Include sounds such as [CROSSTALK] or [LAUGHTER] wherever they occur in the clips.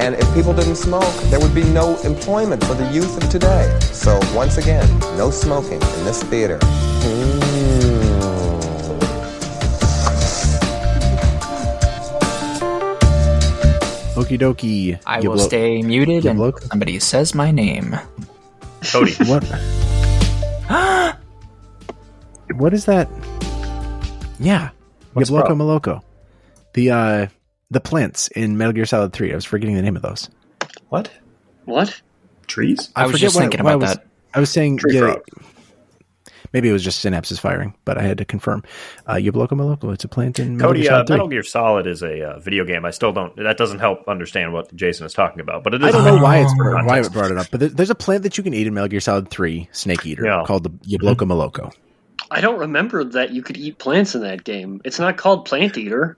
And if people didn't smoke, there would be no employment for the youth of today. So once again, no smoking in this theater. Mm. Okie dokie. I will blow- stay muted you and blow- somebody says my name. Cody. [LAUGHS] What? [GASPS] what is that? Yeah, What's Yabloco up? Maloko. The uh, the plants in Metal Gear Solid Three. I was forgetting the name of those. What? What? Trees? I was just thinking why I about was- that. I was saying Tree yeah, maybe it was just synapses firing, but I had to confirm. Uh, Yabloco Maloko. It's a plant in Metal Cody, Gear uh, Solid 3. Metal Gear Solid is a uh, video game. I still don't. That doesn't help understand what Jason is talking about. But it is. I don't know why it's for why it brought it up, but there's a plant that you can eat in Metal Gear Solid Three, Snake Eater, Yeah. called the Yabloco Maloko. I don't remember that you could eat plants in that game. It's not called Plant Eater.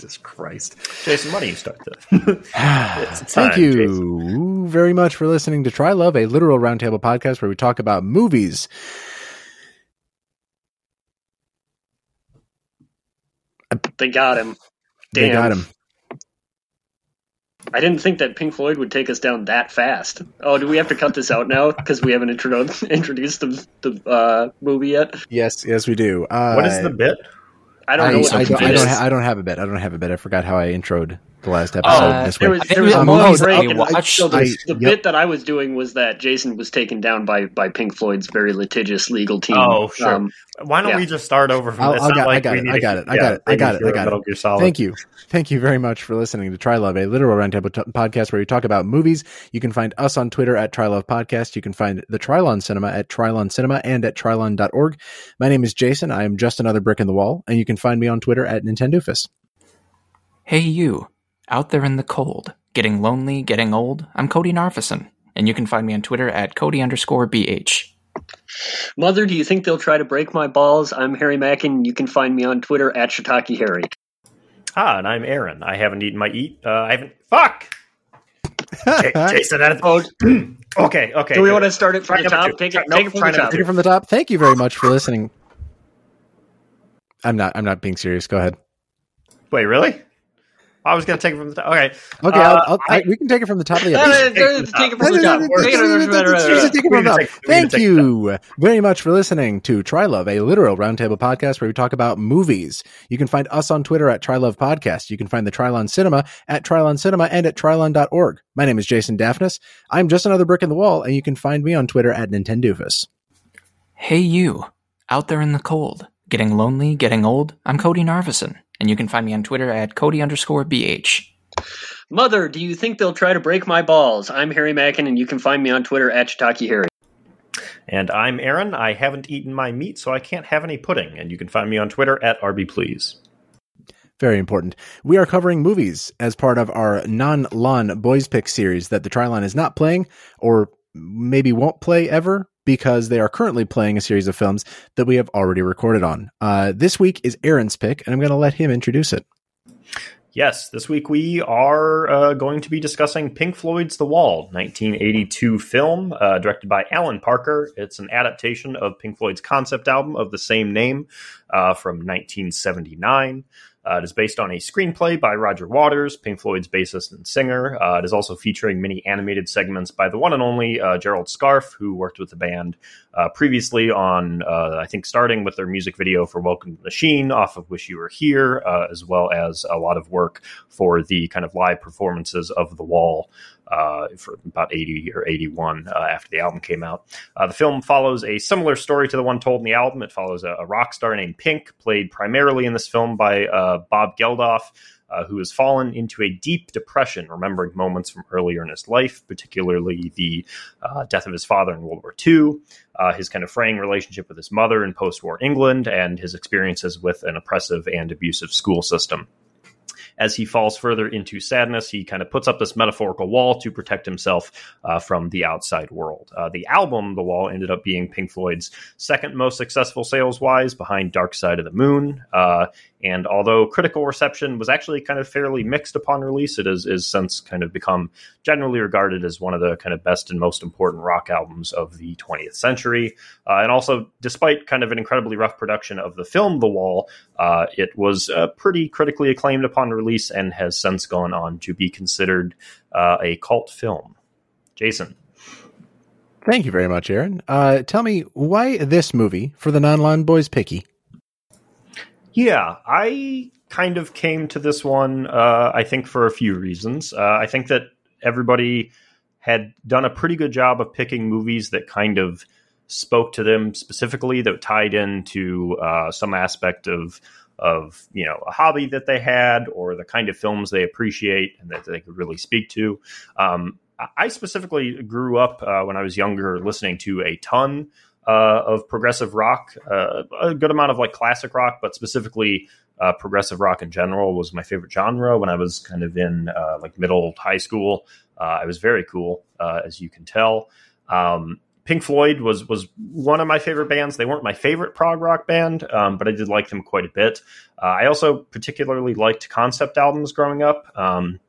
Jesus Christ, Jason, why don't you start this? [LAUGHS] Thank you Jason. very much for listening to Try Love, a literal roundtable podcast where we talk about movies. They got him. They got him. I didn't think that Pink Floyd would take us down that fast. Oh, do we have to cut this out now because we haven't intro- [LAUGHS] introduced the, the uh, movie yet? Yes, yes, we do. Uh, What is the bit? I don't I, know I, what the don't, I, don't ha- I don't have a bit. I don't have a bit. I forgot how I introed the last episode Uh, this there week. was, there was think a the long break, that and watched- so the, I- the yep. bit that I was doing was that Jason was taken down by, by Pink Floyd's very litigious legal team. Oh, sure. Um, Why don't yeah. we just start over from I'll- this? I'll Not got- I got it, need I got it, I yeah, got it, I got it, I got it. Metal Gear Solid. Thank you. Thank you very much for listening to Try Love, a literal roundtable t- podcast where we talk about movies. You can find us on Twitter at Trylove Podcast. You can find the Trylon Cinema at Trylon Cinema and at Trylon.org. My name is Jason. I am just another brick in the wall, and you can find me on Twitter at Nintendoofus. Hey, you, out there in the cold, getting lonely, getting old. I'm Cody Narvison, and you can find me on Twitter at Cody underscore BH. Mother, do you think they'll try to break my balls? I'm Harry Mackin. You can find me on Twitter at Shiitake Harry. Ah, and I'm Aaron. I haven't eaten my eat. Uh, I haven't. Fuck. J- [LAUGHS] Jason, that. Oh, [CLEARS THROAT] Okay, okay. do we want to start it from Try the top? two. Take Try- it, no, take it from the top. Take it from the top. Thank you very much for listening. I'm not. I'm not being serious. Go ahead. Wait, really? I was going to take it from the top. Okay. Okay, Uh, I'll, I'll, I, I- we can take it from the top of the No, episode. no, no, Take it from the top. Take it from the top. take it We're from the gonna top. take- we're gonna Thank you very much for listening to Trylove, a literal roundtable podcast where we talk about movies. You can find us on Twitter at Trylove Podcast. You can find the Trylon Cinema at Trylon Cinema and at Trylon.org. My name is Jason Daphnis. I'm just another brick in the wall, and you can find me on Twitter at Nintendoofus. Hey, you, out there in the cold, getting lonely, getting old. I'm Cody Narvison, and you can find me on Twitter at Cody underscore BH. Mother, do you think they'll try to break my balls? I'm Harry Mackin, and you can find me on Twitter at Shiitake Harry. And I'm Aaron. I haven't eaten my meat, so I can't have any pudding. And you can find me on Twitter at RBPlease. Very important. We are covering movies as part of our non-'Lon boys pick series that the Trylon is not playing or maybe won't play ever because they are currently playing a series of films that we have already recorded on. Uh, this week is Aaron's pick, and I'm going to let him introduce it. Yes, this week we are uh, going to be discussing Pink Floyd's The Wall, 1982 film uh, directed by Alan Parker. It's an adaptation of Pink Floyd's concept album of the same name uh, from 1979. Uh, it is based on a screenplay by Roger Waters, Pink Floyd's bassist and singer. Uh, it is also featuring many animated segments by the one and only uh, Gerald Scarfe, who worked with the band uh, previously on, uh, I think, starting with their music video for Welcome to the Machine off of Wish You Were Here, uh, as well as a lot of work for the kind of live performances of The Wall uh, for about 80 or 81 uh, after the album came out. Uh, the film follows a similar story to the one told in the album. It follows a, a rock star named Pink, played primarily in this film by uh, Bob Geldof. Uh, who has fallen into a deep depression, remembering moments from earlier in his life, particularly the uh, death of his father in World War II, his kind of fraying relationship with his mother in post war England, and his experiences with an oppressive and abusive school system. As he falls further into sadness, he kind of puts up this metaphorical wall to protect himself uh, from the outside world. Uh, the album, The Wall, ended up being Pink Floyd's second most successful sales wise behind Dark Side of the Moon. Uh, and although critical reception was actually kind of fairly mixed upon release, it has, is since kind of become generally regarded as one of the kind of best and most important rock albums of the 20th century. Uh, and also, despite kind of an incredibly rough production of the film The Wall, uh, it was uh, pretty critically acclaimed upon release and has since gone on to be considered uh, a cult film. Jason. Thank you very much, Aaron. Uh, tell me why this movie for the non-'Lon boys picky? Yeah, I kind of came to this one, uh, I think, for a few reasons. Uh, I think that everybody had done a pretty good job of picking movies that kind of spoke to them specifically, that tied into uh, some aspect of of you know a hobby that they had or the kind of films they appreciate and that they could really speak to. Um, I specifically grew up uh, when I was younger listening to a ton uh, of progressive rock, uh, a good amount of like classic rock, but specifically uh, progressive rock in general was my favorite genre when I was kind of in uh, like middle high school. Uh, I was very cool, uh, as you can tell. Um, Pink Floyd was was one of my favorite bands. They weren't my favorite prog rock band, um, but I did like them quite a bit. I also particularly liked concept albums growing up, um,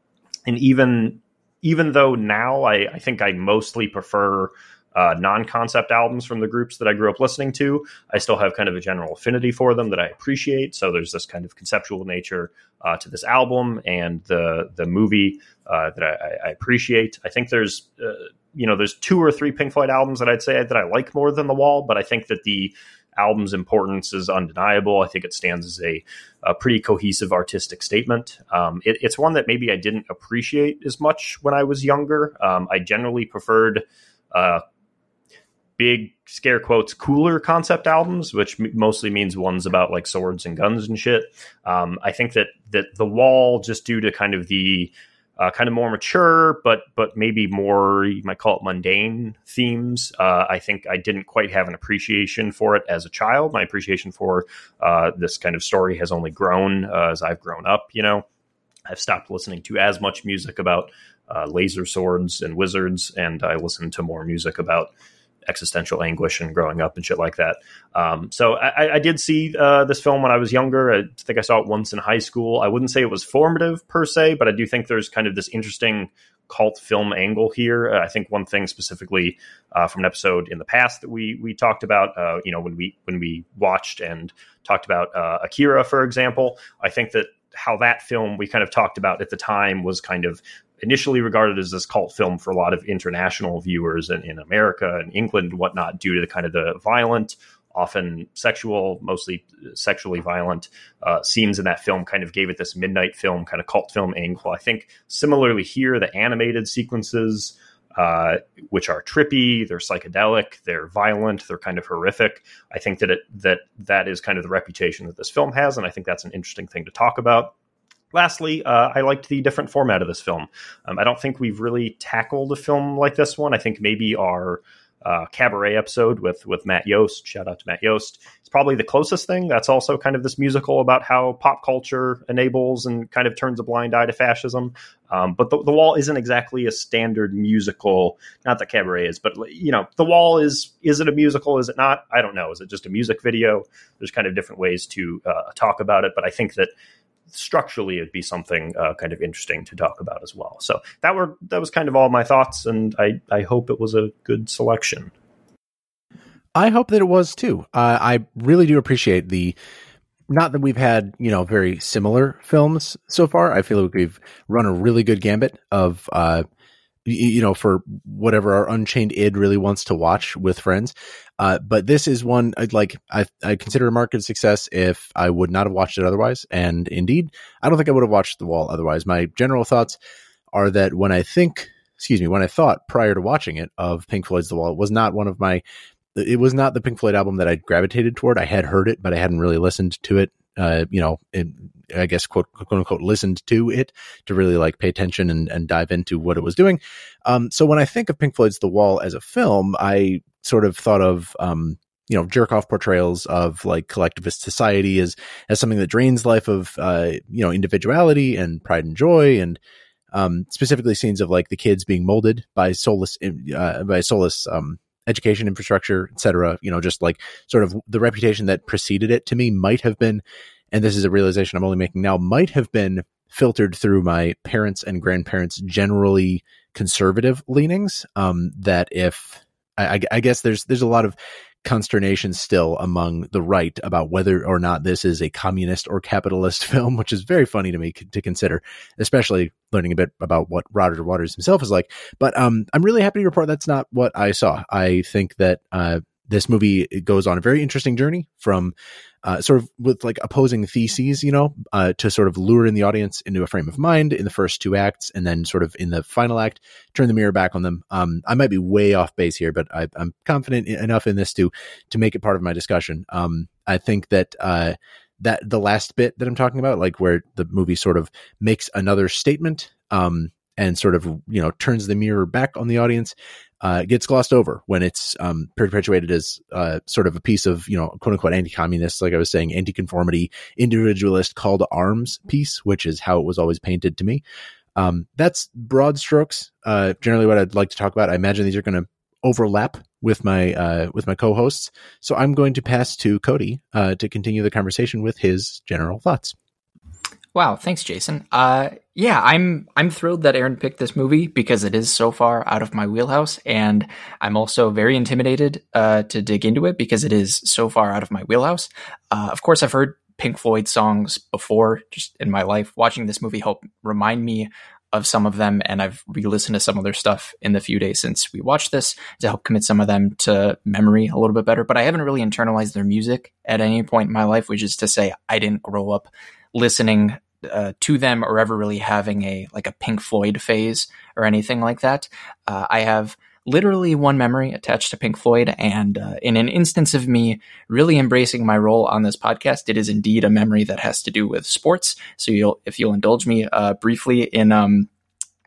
and even even though now I, I think I mostly prefer uh, non-concept albums from the groups that I grew up listening to. I still have kind of a general affinity for them that I appreciate. So there's this kind of conceptual nature uh, to this album and the the movie uh, that I, I, appreciate. I think there's uh, you know there's two or three Pink Floyd albums that I'd say that I like more than The Wall, but I think that the album's importance is undeniable. I think it stands as a, a pretty cohesive artistic statement. Um, it, it's one that maybe I didn't appreciate as much when I was younger. Um, I generally preferred uh, big scare quotes cooler concept albums, which m- mostly means ones about like swords and guns and shit. Um, I think that that the wall just due to kind of the uh, kind of more mature, but but maybe more you might call it mundane themes. Uh, I think I didn't quite have an appreciation for it as a child. My appreciation for uh, this kind of story has only grown uh, as I've grown up. You know, I've stopped listening to as much music about uh, laser swords and wizards, and I listen to more music about existential anguish and growing up and shit like that. Um, so I, I, did see uh, this film when I was younger. I think I saw it once in high school. I wouldn't say it was formative per se, but I do think there's kind of this interesting cult film angle here. Uh, I think one thing specifically uh, from an episode in the past that we we talked about, uh, you know, when we when we watched and talked about uh, Akira, for example, I think that how that film we kind of talked about at the time was kind of initially regarded as this cult film for a lot of international viewers in, in America and England and whatnot, due to the kind of the violent, often sexual, mostly sexually violent uh, scenes in that film kind of gave it this midnight film, kind of cult film angle. I think similarly here, the animated sequences, uh, which are trippy, they're psychedelic, they're violent, they're kind of horrific. I think that it that that is kind of the reputation that this film has, and I think that's an interesting thing to talk about. Lastly, uh, I liked the different format of this film. Um, I don't think we've really tackled a film like this one. I think maybe our uh, cabaret episode with with Matt Yost. Shout out to Matt Yost. It's probably the closest thing. That's also kind of this musical about how pop culture enables and kind of turns a blind eye to fascism. Um, but the, the, Wall isn't exactly a standard musical. Not that cabaret is, but you know, The Wall is. Is it a musical? Is it not? I don't know. Is it just a music video? There's kind of different ways to uh, talk about it, but I think that structurally it'd be something uh, kind of interesting to talk about as well. So that were that was kind of all my thoughts, and I I hope it was a good selection. I hope that it was too. Uh, I really do appreciate the. Not that we've had you know very similar films so far. I feel like we've run a really good gambit of uh, you know, for whatever our Unchained id really wants to watch with friends. Uh, but this is one I'd like, I, I consider a market success if I would not have watched it otherwise. And indeed, I don't think I would have watched The Wall otherwise. My general thoughts are that when I think, excuse me, when I thought prior to watching it of Pink Floyd's The Wall, it was not one of my, it was not the Pink Floyd album that I gravitated toward. I had heard it, but I hadn't really listened to it uh, you know, in, I guess quote, quote unquote listened to it to really like pay attention and, and dive into what it was doing. Um, so when I think of Pink Floyd's The Wall as a film, I sort of thought of, um, you know jerk off portrayals of like collectivist society as as something that drains life of uh, you know individuality and pride and joy and um, specifically scenes of like the kids being molded by soulless uh, by soulless um, education infrastructure, etc. You know, just like sort of the reputation that preceded it to me might have been, and this is a realization I'm only making now, might have been filtered through my parents and grandparents' generally conservative leanings. Um, that if I, I guess there's there's a lot of consternation still among the right about whether or not this is a communist or capitalist [LAUGHS] film, which is very funny to me to consider, especially learning a bit about what Roger Waters himself is like. But um, I'm really happy to report that's not what I saw. I think that uh, this movie goes on a very interesting journey from uh, sort of with like opposing theses, you know, uh, to sort of lure in the audience into a frame of mind in the first two acts, and then sort of in the final act, turn the mirror back on them. Um, I might be way off base here, but I, am confident enough in this to to make it part of my discussion. Um, I think that uh, that the last bit that I'm talking about, like where the movie sort of makes another statement, um, and sort of you know turns the mirror back on the audience uh, gets glossed over when it's um, perpetuated as uh, sort of a piece of you know quote unquote anti-communist, like I was saying, anti-conformity, individualist call to arms piece, which is how it was always painted to me. Um, that's broad strokes. Uh, generally, what I'd like to talk about. I imagine these are going to overlap with my uh, with my co-hosts, so I'm going to pass to Cody uh, to continue the conversation with his general thoughts. Wow, thanks, Jason. Uh, yeah, I'm I'm thrilled that Aaron picked this movie because it is so far out of my wheelhouse, and I'm also very intimidated uh, to dig into it because it is so far out of my wheelhouse. Uh, of course, I've heard Pink Floyd songs before, just in my life. Watching this movie helped remind me of some of them, and I've re-listened to some of their stuff in the few days since we watched this to help commit some of them to memory a little bit better. But I haven't really internalized their music at any point in my life, which is to say, I didn't grow up listening uh, to them or ever really having a like a Pink Floyd phase or anything like that. Uh, I have literally one memory attached to Pink Floyd, and uh, in an instance of me really embracing my role on this podcast, it is indeed a memory that has to do with sports. So you'll, if you'll indulge me uh, briefly, in um,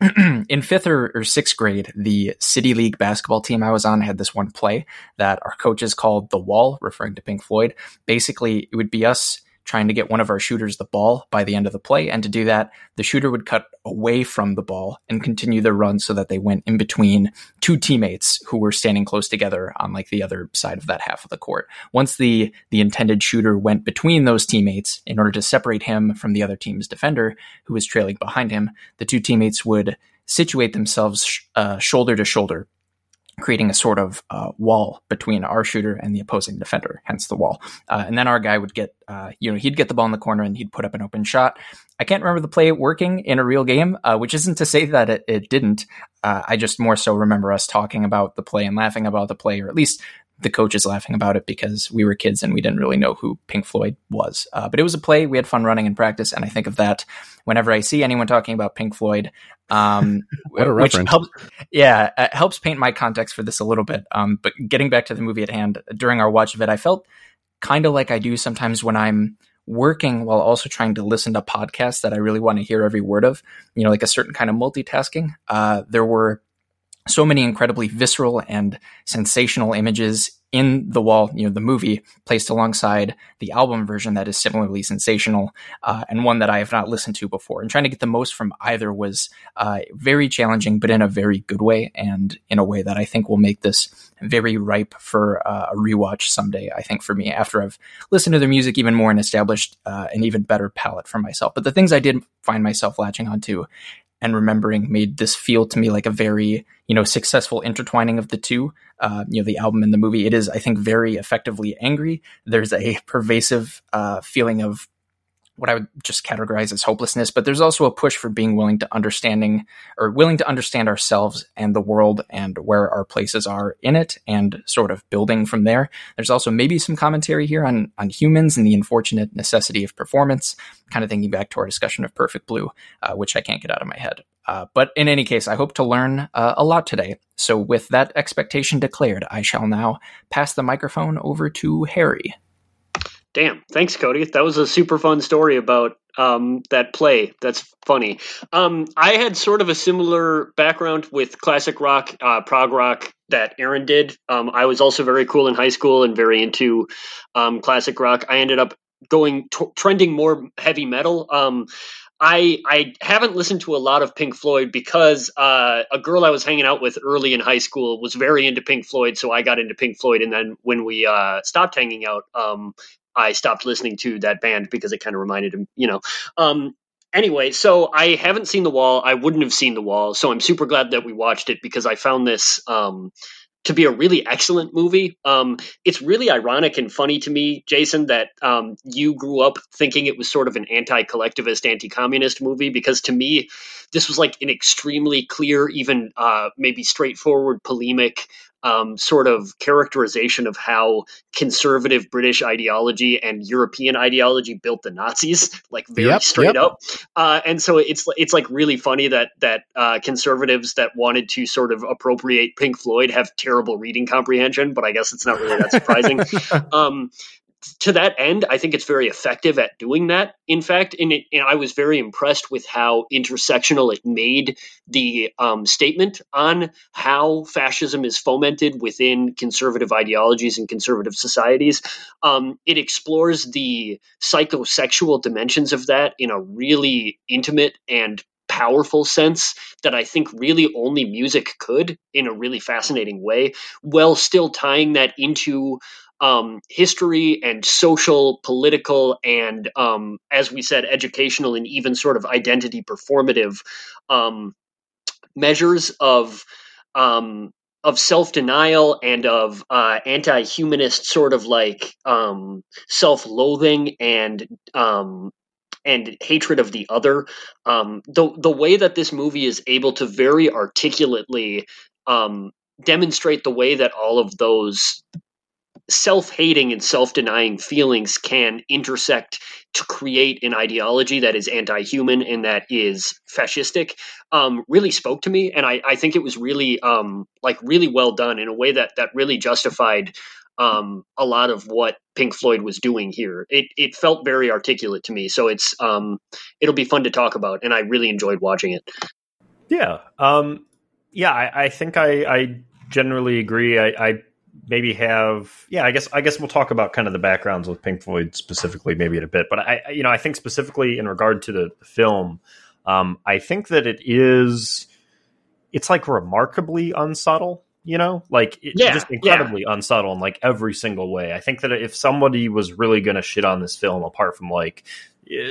[CLEARS THROAT] in fifth or, or, sixth grade, the city league basketball team I was on had this one play that our coaches called the wall, referring to Pink Floyd. Basically, it would be us trying to get one of our shooters the ball by the end of the play. And to do that, the shooter would cut away from the ball and continue their run so that they went in between two teammates who were standing close together on like the other side of that half of the court. Once the, the intended shooter went between those teammates in order to separate him from the other team's defender who was trailing behind him, the two teammates would situate themselves uh, shoulder to shoulder creating a sort of uh, wall between our shooter and the opposing defender, hence the wall. Uh, and then our guy would get, uh, you know, he'd get the ball in the corner and he'd put up an open shot. I can't remember the play working in a real game, uh, which isn't to say that it, it didn't. Uh, I just more so remember us talking about the play and laughing about the play, or at least the coaches laughing about it because we were kids and we didn't really know who Pink Floyd was. Uh, but it was a play. We had fun running in practice. And I think of that whenever I see anyone talking about Pink Floyd. Um, [LAUGHS] what a reference. Helps, yeah, it helps paint my context for this a little bit. Um, but getting back to the movie at hand, during our watch of it, I felt kind of like I do sometimes when I'm working while also trying to listen to podcasts that I really want to hear every word of, you know, like a certain kind of multitasking. Uh, there were so many incredibly visceral and sensational images in the wall, you know, the movie placed alongside the album version that is similarly sensational uh, and one that I have not listened to before. And trying to get the most from either was uh, very challenging, but in a very good way and in a way that I think will make this very ripe for uh, a rewatch someday. I think for me, after I've listened to their music even more and established uh, an even better palette for myself. But the things I did find myself latching onto and remembering made this feel to me like a very you know successful intertwining of the two. Uh, you know the album and the movie. It is i think very effectively angry. There's a pervasive uh, feeling of what I would just categorize as hopelessness, but there's also a push for being willing to understanding or willing to understand ourselves and the world and where our places are in it and sort of building from there. There's also maybe some commentary here on, on humans and the unfortunate necessity of performance, kind of thinking back to our discussion of Perfect Blue, uh, which I can't get out of my head. Uh, but in any case, I hope to learn uh, a lot today. So with that expectation declared, I shall now pass the microphone over to Harry. Damn. Thanks, Cody. That was a super fun story about um, that play. That's funny. Um, I had sort of a similar background with classic rock, uh, prog rock, that Aaron did. Um, I was also very cool in high school and very into um, classic rock. I ended up going t- trending more heavy metal. Um, I I haven't listened to a lot of Pink Floyd because uh, a girl I was hanging out with early in high school was very into Pink Floyd, so I got into Pink Floyd. And then when we uh, stopped hanging out, um, I stopped listening to that band because it kind of reminded him, you know. Um, anyway, so I haven't seen The Wall. I wouldn't have seen The Wall, so I'm super glad that we watched it because I found this um, to be a really excellent movie. Um, it's really ironic and funny to me, Jason, that um, you grew up thinking it was sort of an anti-collectivist, anti-communist movie because to me, this was like an extremely clear, even uh, maybe straightforward polemic um, sort of characterization of how conservative British ideology and European ideology built the Nazis, [LAUGHS] like very yep, straight yep. up. Uh, and so it's it's like really funny that that uh, conservatives that wanted to sort of appropriate Pink Floyd have terrible reading comprehension, but I guess it's not really that surprising. [LAUGHS] um, to that end, I think it's very effective at doing that. In fact, and, it, and I was very impressed with how intersectional it made the um, statement on how fascism is fomented within conservative ideologies and conservative societies. Um, it explores the psychosexual dimensions of that in a really intimate and powerful sense that I think really only music could in a really fascinating way, while still tying that into um, history and social, political, and um, as we said, educational and even sort of identity performative um, measures of um, of self denial and of uh, anti humanist sort of like um, self loathing and um, and hatred of the other. Um, the the way that this movie is able to very articulately um, demonstrate the way that all of those self-hating and self-denying feelings can intersect to create an ideology that is anti-human and that is fascistic um, really spoke to me and I, I think it was really um, like really well done in a way that that really justified um, a lot of what Pink Floyd was doing here. It it felt very articulate to me, so it's um, it'll be fun to talk about, and I really enjoyed watching it. Yeah, um, yeah, I, I think I, I generally agree. I, I maybe have yeah i guess i guess we'll talk about kind of the backgrounds with pink floyd specifically maybe in a bit but i you know i think specifically in regard to the film um, i think that it is it's like remarkably unsubtle you know like it, yeah, just incredibly yeah. unsubtle in like every single way i think that if somebody was really going to shit on this film apart from like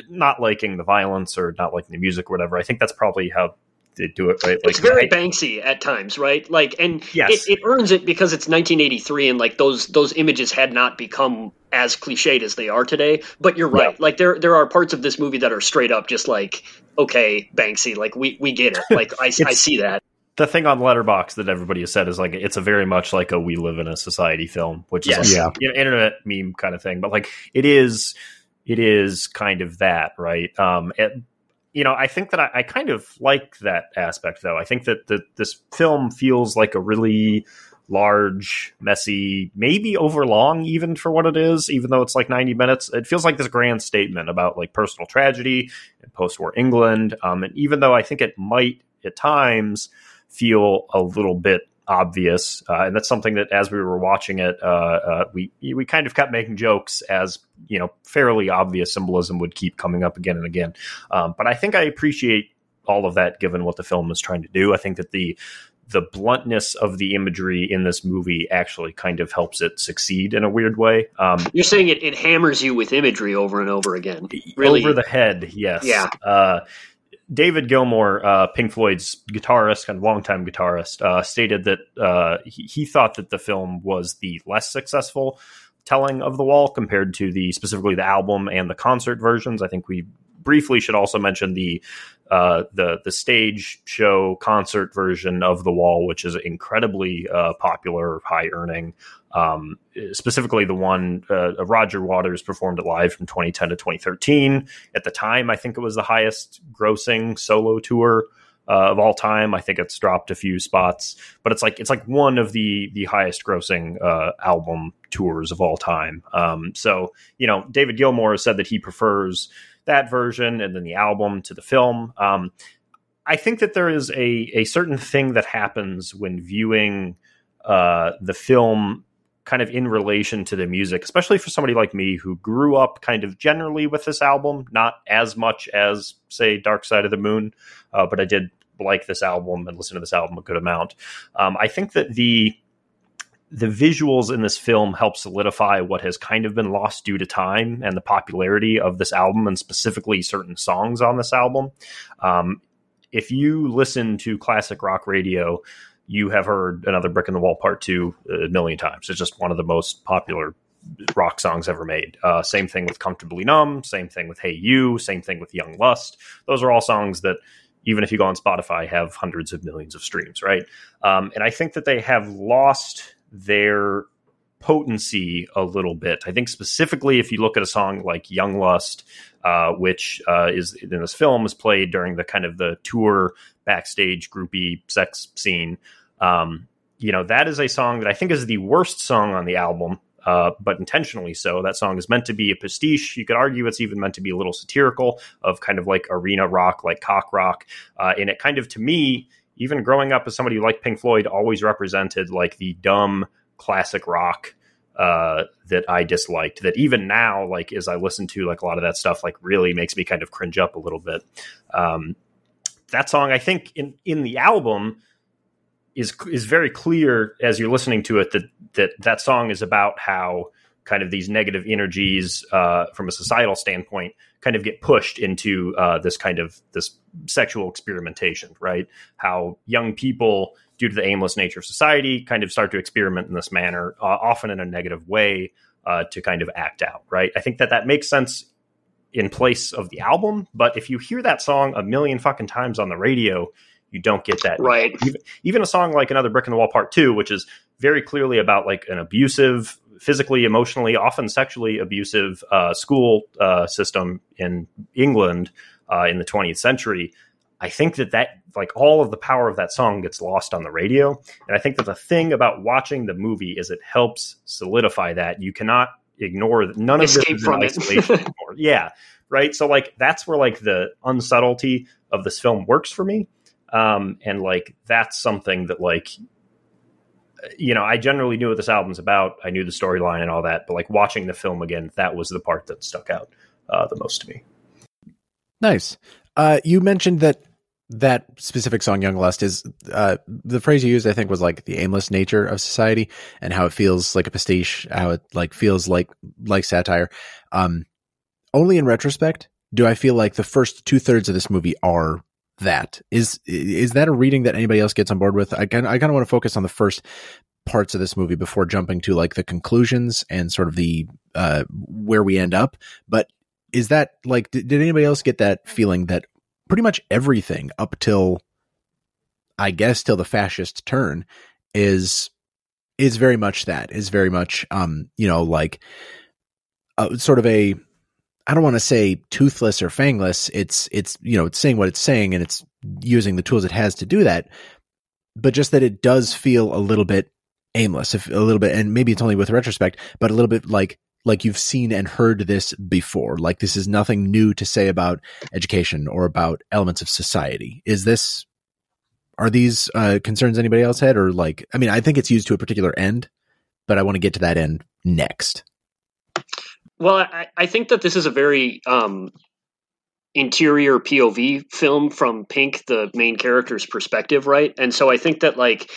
not liking the violence or not liking the music or whatever i think that's probably how they do it right. Like it's very Banksy at times, right? Like, and yes. it, it, earns it because it's 1983, and like those those images had not become as cliched as they are today. But you're right. Yeah. Like there there are parts of this movie that are straight up just like, okay, Banksy, like we we get it. Like I I see that. The thing on Letterboxd that everybody has said is like it's a very much like a we live in a society film, which yes. is like, yeah. You know, internet meme kind of thing. But like it is it is kind of that, right? Um, it, you know, I think that I, I, kind of like that aspect, though. I think that the, this film feels like a really large, messy, maybe overlong even for what it is, even though it's like 90 minutes. It feels like this grand statement about like personal tragedy in post war England. Um, and even though I think it might at times feel a little bit obvious, uh, and that's something that as we were watching it, uh, uh, we we kind of kept making jokes as you know fairly obvious symbolism would keep coming up again and again. Um, but I think I appreciate all of that given what the film is trying to do. I think that the the bluntness of the imagery in this movie actually kind of helps it succeed in a weird way. Um, You're saying it, it hammers you with imagery over and over again, really over the head. Yes. Yeah. David Gilmour, uh, Pink Floyd's guitarist and longtime guitarist, uh, stated that uh, he, he, thought that the film was the less successful telling of the wall compared to the specifically the album and the concert versions. I think we briefly should also mention the uh, the the stage show concert version of the wall, which is incredibly uh, popular, high earning. Um, specifically, the one uh, Roger Waters performed it live from 2010 to 2013. At the time, I think it was the highest grossing solo tour uh, of all time. I think it's dropped a few spots, but it's like it's like one of the the highest grossing uh, album tours of all time. Um, so you know, David Gilmour said that he prefers that version and then the album to the film. Um, I think that there is a a certain thing that happens when viewing uh, the film kind of in relation to the music, especially for somebody like me who grew up kind of generally with this album, not as much as, say, Dark Side of the Moon, uh, but I did like this album and listen to this album a good amount. Um, I think that the the visuals in this film help solidify what has kind of been lost due to time and the popularity of this album and specifically certain songs on this album. Um, if you listen to classic rock radio, you have heard another brick in the wall part two a million times. It's just one of the most popular rock songs ever made. Uh, same thing with Comfortably Numb, same thing with Hey You, same thing with Young Lust. Those are all songs that even if you go on Spotify have hundreds of millions of streams, right? Um, and I think that they have lost their potency a little bit. I think specifically if you look at a song like Young Lust, uh, which uh, is in this film is played during the kind of the tour backstage groupie sex scene. Um, you know, that is a song that I think is the worst song on the album. Uh, but intentionally so. That song is meant to be a pastiche. You could argue it's even meant to be a little satirical of kind of like arena rock, like cock rock. Uh, and it kind of, to me, even growing up as somebody who liked Pink Floyd, always represented like the dumb classic rock uh, that I disliked. That even now, like as I listen to like a lot of that stuff, like really makes me kind of cringe up a little bit. Um, that song, I think, in in the album is is very clear as you're listening to it that that that song is about how kind of these negative energies uh, from a societal standpoint kind of get pushed into uh, this kind of this sexual experimentation, right? How young people, due to the aimless nature of society, kind of start to experiment in this manner, uh, often in a negative way, uh, to kind of act out, right? I think that that makes sense in place of the album, but if you hear that song a million fucking times on the radio, you don't get that. Right. Even, even a song like Another Brick in the Wall Part Two, which is very clearly about like an abusive physically, emotionally, often sexually abusive uh, school uh, system in England uh, in the 20th century. I think that that like all of the power of that song gets lost on the radio, and I think that the thing about watching the movie is it helps solidify that you cannot ignore that none of Escape this is from in isolation [LAUGHS] anymore. Yeah, right. So like that's where like the unsubtlety of this film works for me, um, and like that's something that like you know, I generally knew what this album's about. I knew the storyline and all that, but like watching the film again, that was the part that stuck out uh, the most to me. Nice. Uh, you mentioned that that specific song, "Young Lust," is uh, the phrase you used. I think was like the aimless nature of society and how it feels like a pastiche, how it like feels like like satire. Um, only in retrospect do I feel like the first two thirds of this movie are that. Is is that a reading that anybody else gets on board with? I kind I kind of want to focus on the first parts of this movie before jumping to like the conclusions and sort of the uh where we end up. But is that like did, did anybody else get that feeling that pretty much everything up till I guess till the fascist turn is is very much that is very much um you know like uh, sort of a I don't want to say toothless or fangless. It's it's you know it's saying what it's saying and it's using the tools it has to do that. But just that it does feel a little bit aimless, if a little bit, and maybe it's only with retrospect, but a little bit like like you've seen and heard this before. Like this is nothing new to say about education or about elements of society. Is this are these uh, concerns anybody else had, or like I mean, I think it's used to a particular end, but I want to get to that end next. Well, I, I think that this is a very um, interior POV film from Pink, the main character's perspective, right? And so I think that like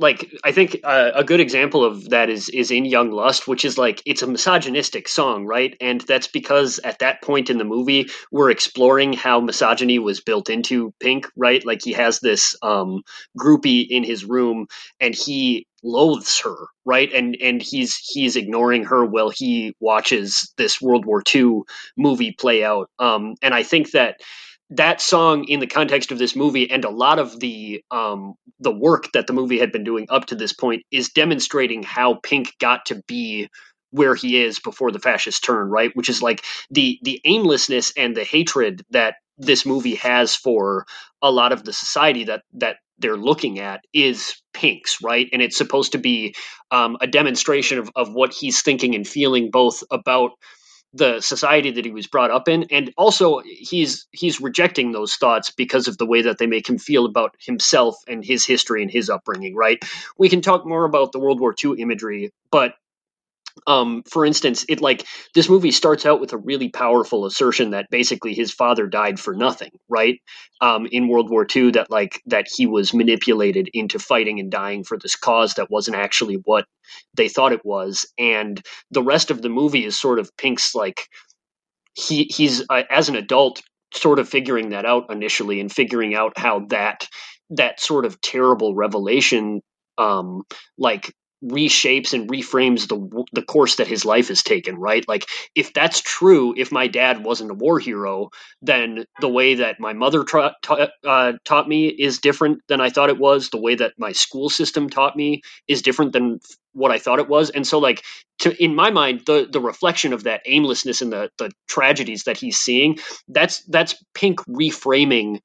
like I think uh, a good example of that is is in Young Lust, which is like it's a misogynistic song, right? And that's because at that point in the movie, we're exploring how misogyny was built into Pink, right? Like he has this um, groupie in his room, and he loathes her, right? And and he's he's ignoring her while he watches this World War II movie play out. Um, and I think that that song in the context of this movie and a lot of the um, the work that the movie had been doing up to this point is demonstrating how Pink got to be where he is before the fascist turn, right? Which is like the the aimlessness and the hatred that this movie has for a lot of the society that that they're looking at is Pink's, right? And it's supposed to be um, a demonstration of, of what he's thinking and feeling both about the society that he was brought up in. And also he's he's rejecting those thoughts because of the way that they make him feel about himself and his history and his upbringing right? We can talk more about the world war ii imagery but um, for instance, it like this movie starts out with a really powerful assertion that basically his father died for nothing, right? Um, in World War II, that like that he was manipulated into fighting and dying for this cause that wasn't actually what they thought it was, and the rest of the movie is sort of Pink's like he he's uh, as an adult sort of figuring that out initially and figuring out how that that sort of terrible revelation um like reshapes and reframes the the course that his life has taken right? Like if that's true if my dad wasn't a war hero then the way that my mother tra- ta- uh, taught me is different than i thought it was. The way that my school system taught me is different than what i thought it was. And so like to in my mind the the reflection of that aimlessness and the the tragedies that he's seeing that's that's pink reframing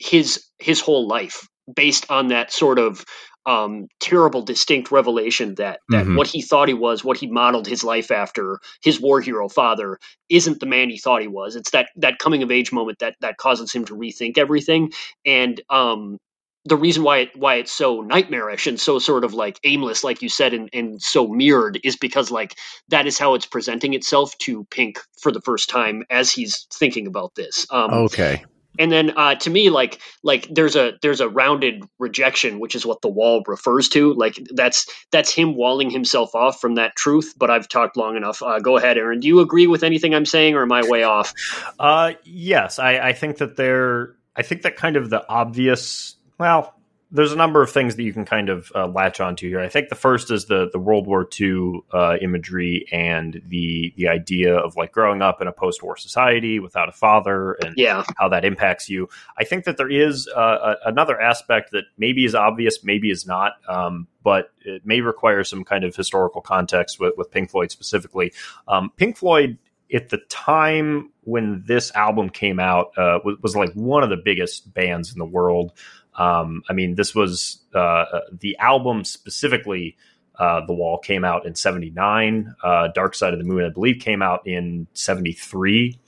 his his whole life based on that sort of um, terrible, distinct revelation that that mm-hmm. what he thought he was, what he modeled his life after, his war hero father, isn't the man he thought he was. It's that that coming of age moment that that causes him to rethink everything. And um, the reason why it why it's so nightmarish and so sort of like aimless, like you said, and, and so mirrored, is because like that is how it's presenting itself to Pink for the first time as he's thinking about this. Um, okay and then uh, to me like like there's a there's a rounded rejection which is what the wall refers to. Like that's that's him walling himself off from that truth but i've talked long enough. Uh, go ahead aaron. Do you agree with anything i'm saying or am i way off? Uh, yes. I, I think that there i think that kind of the obvious well there's a number of things that you can kind of uh, latch onto here. I think the first is the the World War II uh, imagery and the the idea of like growing up in a post war society without a father and yeah. how that impacts you. I think that there is uh, a, another aspect that maybe is obvious, maybe is not, um, but it may require some kind of historical context with, with Pink Floyd specifically. Um, Pink Floyd at the time when this album came out uh, was, was, like one of the biggest bands in the world. Um, I mean, this was uh, the album specifically. Uh, the Wall came out in '79. Uh, Dark Side of the Moon, I believe, came out in '73.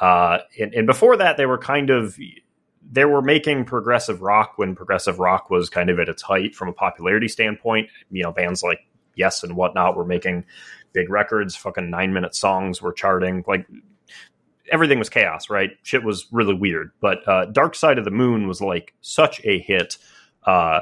Uh, and, and, before that, they were kind of they were making progressive rock when progressive rock was kind of at its height from a popularity standpoint. You know, bands like Yes and whatnot were making big records. Fucking nine minute songs were charting. Like everything was chaos, right? Shit was really weird. But uh, Dark Side of the Moon was like such a hit uh,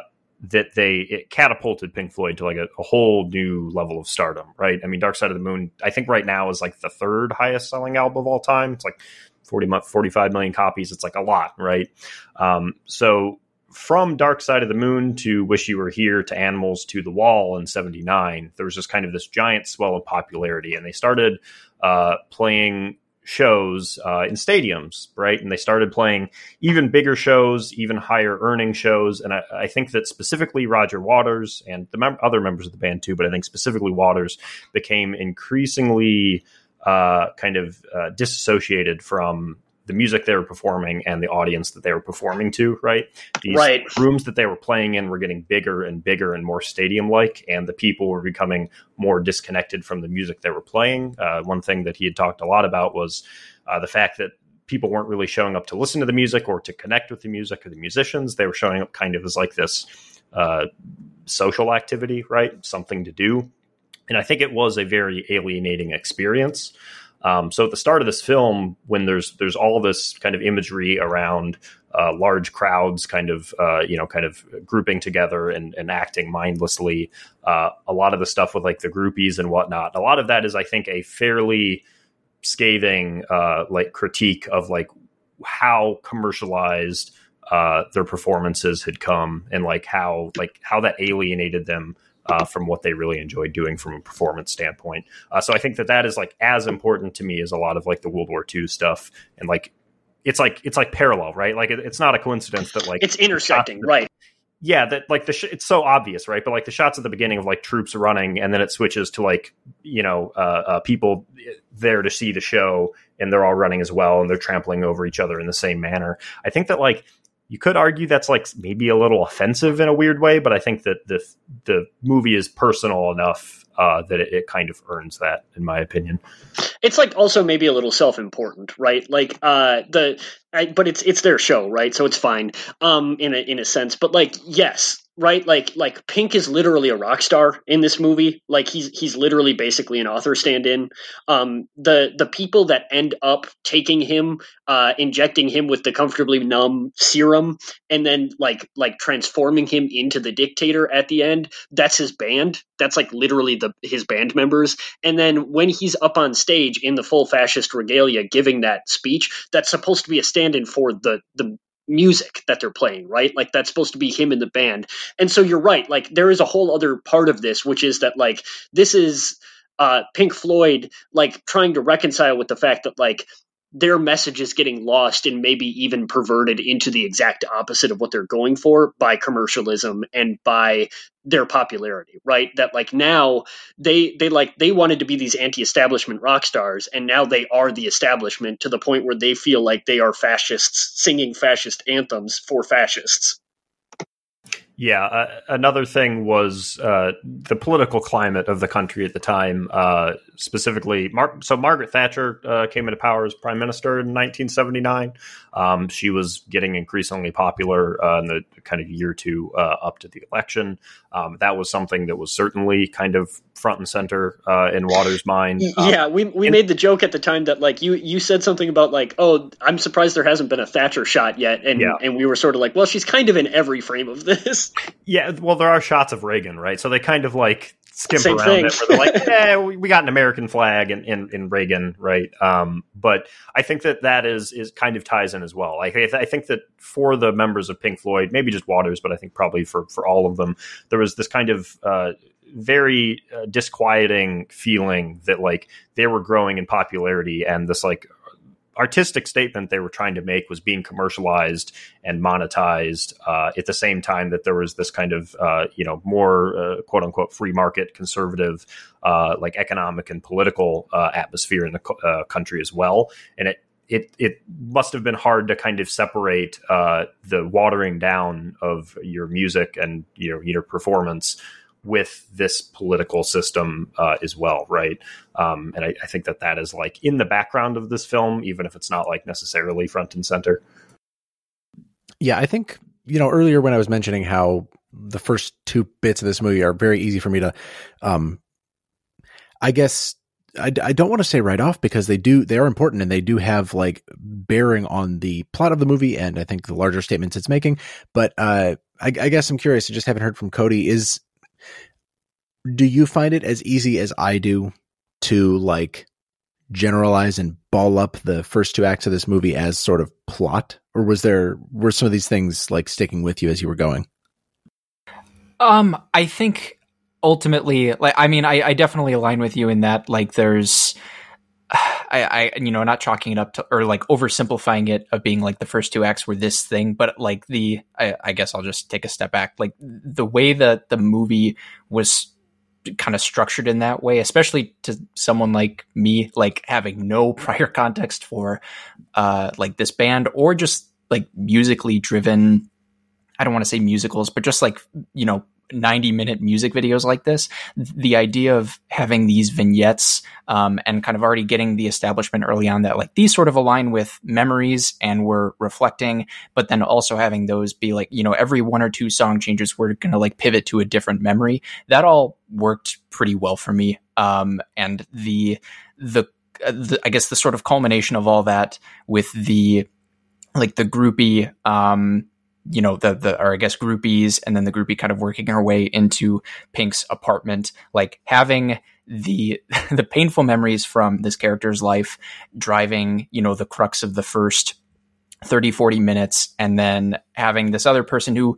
that they it catapulted Pink Floyd to like a, a, whole new level of stardom, right? I mean, Dark Side of the Moon, I think right now is like the third highest selling album of all time. It's like 40, 45 million copies. It's like a lot, right? Um, so from Dark Side of the Moon to Wish You Were Here to Animals to The Wall in 79, there was just kind of this giant swell of popularity. And they started uh, playing shows uh, in stadiums, right? And they started playing even bigger shows, even higher earning shows. And I, I think that specifically Roger Waters and the mem- other members of the band too, but I think specifically Waters became increasingly uh, kind of uh, disassociated from the music they were performing and the audience that they were performing to, right? These right. rooms that they were playing in were getting bigger and bigger and more stadium like, and the people were becoming more disconnected from the music they were playing. Uh, one thing that he had talked a lot about was uh, the fact that people weren't really showing up to listen to the music or to connect with the music or the musicians. They were showing up kind of as like this uh, social activity, right? Something to do. And I think it was a very alienating experience. Um, so at the start of this film, when there's there's all this kind of imagery around uh, large crowds, kind of uh, you know, kind of grouping together and, and acting mindlessly, uh, a lot of the stuff with like the groupies and whatnot. A lot of that is, I think, a fairly scathing uh, like critique of like how commercialized uh, their performances had come and like how like how that alienated them uh, from what they really enjoy doing from a performance standpoint. Uh, so I think that that is like as important to me as a lot of like the World War II stuff and like it's like it's like parallel, right? Like it, it's not a coincidence that like it's intersecting, right? Yeah, that like the sh- it's so obvious, right? But like the shots at the beginning of like troops running, and then it switches to like you know uh, uh, people there to see the show, and they're all running as well, and they're trampling over each other in the same manner. I think that like you could argue that's like maybe a little offensive in a weird way, but I think that the the movie is personal enough uh, that it, it, kind of earns that, in my opinion. It's like also maybe a little self-important, right? Like uh, the, I, but it's it's their show, right? So it's fine, um, in a in a sense. But like, yes, right like like pink is literally a rock star in this movie like he's he's literally basically an author stand-in um the the people that end up taking him uh injecting him with the comfortably numb serum and then like like transforming him into the dictator at the end that's his band that's like literally the his band members and then when he's up on stage in the full fascist regalia giving that speech that's supposed to be a stand-in for the the music that they're playing, right? Like that's supposed to be him in the band. And so you're right. Like there is a whole other part of this, which is that like this is uh Pink Floyd like trying to reconcile with the fact that like their message is getting lost and maybe even perverted into the exact opposite of what they're going for by commercialism and by their popularity right? That like now they they like they wanted to be these anti-establishment rock stars and now they are the establishment to the point where they feel like they are fascists singing fascist anthems for fascists yeah, uh, another thing was uh, the political climate of the country at the time. Uh, specifically, Mar- so Margaret Thatcher uh, came into power as prime minister in 1979. Um, she was getting increasingly popular uh, in the kind of year two uh, up to the election. Um, that was something that was certainly kind of front and center in Waters' mind. Um, yeah, we we and- made the joke at the time that like you you said something about like, oh, I'm surprised there hasn't been a Thatcher shot yet, and yeah. and we were sort of like, well, she's kind of in every frame of this. Yeah, well, there are shots of Reagan, right? So they kind of like skimp Same around thing. it where they're like, yeah, [LAUGHS] we, we, got an American flag in, in, in Reagan, right? Um, but I think that that is is kind of ties in as well. Like, I, th- I think that for the members of Pink Floyd, maybe just Waters, but I think probably for for all of them, there was this kind of uh, very uh, disquieting feeling that like they were growing in popularity and this like artistic statement they were trying to make was being commercialized and monetized uh, at the same time that there was this kind of uh, you know more uh, quote unquote free market conservative uh, like economic and political uh, atmosphere in the co- uh, country as well. And it it it must have been hard to kind of separate the watering down of your music and your your performance with this political system uh, as well, right? Um, and I, I, think that that is like in the background of this film, even if it's not like necessarily front and center. Yeah, I think you know earlier when I was mentioning how the first two bits of this movie are very easy for me to, um, I guess I, I don't want to say right off because they do they are important and they do have like bearing on the plot of the movie and I think the larger statements it's making. But uh, I, I guess I'm curious. I just haven't heard from Cody. Is do you find it as easy as I do to like generalize and ball up the first two acts of this movie as sort of plot? Or was there were some of these things like sticking with you as you were going? Um i think ultimately like i mean i, I definitely align with you in that like there's I, I, you know, not chalking it up to or like oversimplifying it of being like the first two acts were this thing, but like the, I, I guess I'll just take a step back. Like the way that the movie was kind of structured in that way, especially to someone like me, like having no [LAUGHS] prior context for uh like this band or just like musically driven I don't want to say musicals, but just like, you know, 90 minute music videos like this, the idea of having these vignettes um, and kind of already getting the establishment early on that like these sort of align with memories and we're reflecting, but then also having those be like, you know, every one or two song changes, we're going to like pivot to a different memory. That all worked pretty well for me. Um, and the, the, uh, the, I guess the sort of culmination of all that with the, like the groupie, um, you know the the or I guess groupies and then the groupie kind of working her way into Pink's apartment like having the [LAUGHS] the painful memories from this character's life driving you know the crux of the first 30 40 minutes and then having this other person who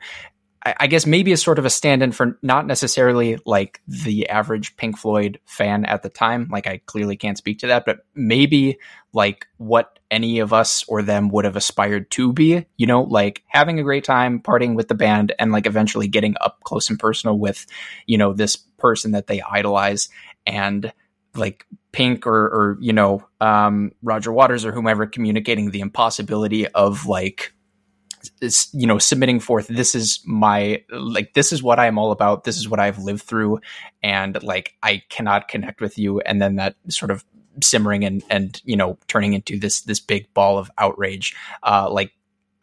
I guess maybe is sort of a stand-in for not necessarily like the average Pink Floyd fan at the time. Like I clearly can't speak to that, but maybe like what any of us or them would have aspired to be, you know, like having a great time partying with the band and like eventually getting up close and personal with, you know, this person that they idolize and like Pink or, or you know, um, Roger Waters or whomever communicating the impossibility of like you know submitting forth this is my like this is what i'm all about this is what i've lived through and like i cannot connect with you and then that sort of simmering and and you know turning into this this big ball of outrage uh like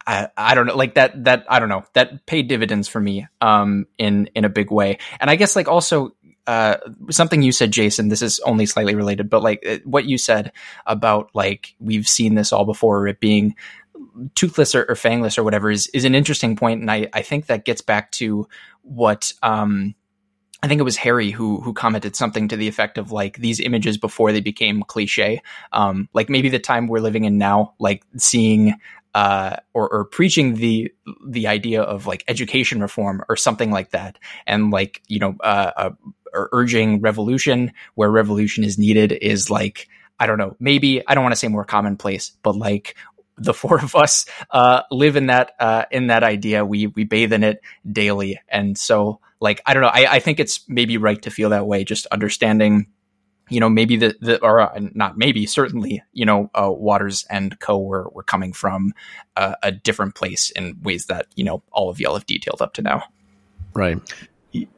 I, I don't know like that that I don't know that paid dividends for me um in in a big way and I guess like also uh, something you said, Jason. This is only slightly related, but like uh, what you said about like we've seen this all before, it being toothless or, or fangless or whatever is is an interesting point, and I I think that gets back to what um I think it was Harry who who commented something to the effect of like these images before they became cliche. Um, like maybe the time we're living in now, like seeing uh, or, or preaching the the idea of like education reform or something like that, and like you know uh, uh, urging revolution where revolution is needed is like I don't know maybe I don't want to say more commonplace, but like the four of us uh, live in that uh, in that idea. We we bathe in it daily, and so like I don't know. I, I think it's maybe right to feel that way. Just understanding, you know, maybe the the or uh, not maybe certainly, you know, uh, Waters and Co were were coming from uh, a different place in ways that you know all of y'all have detailed up to now. Right.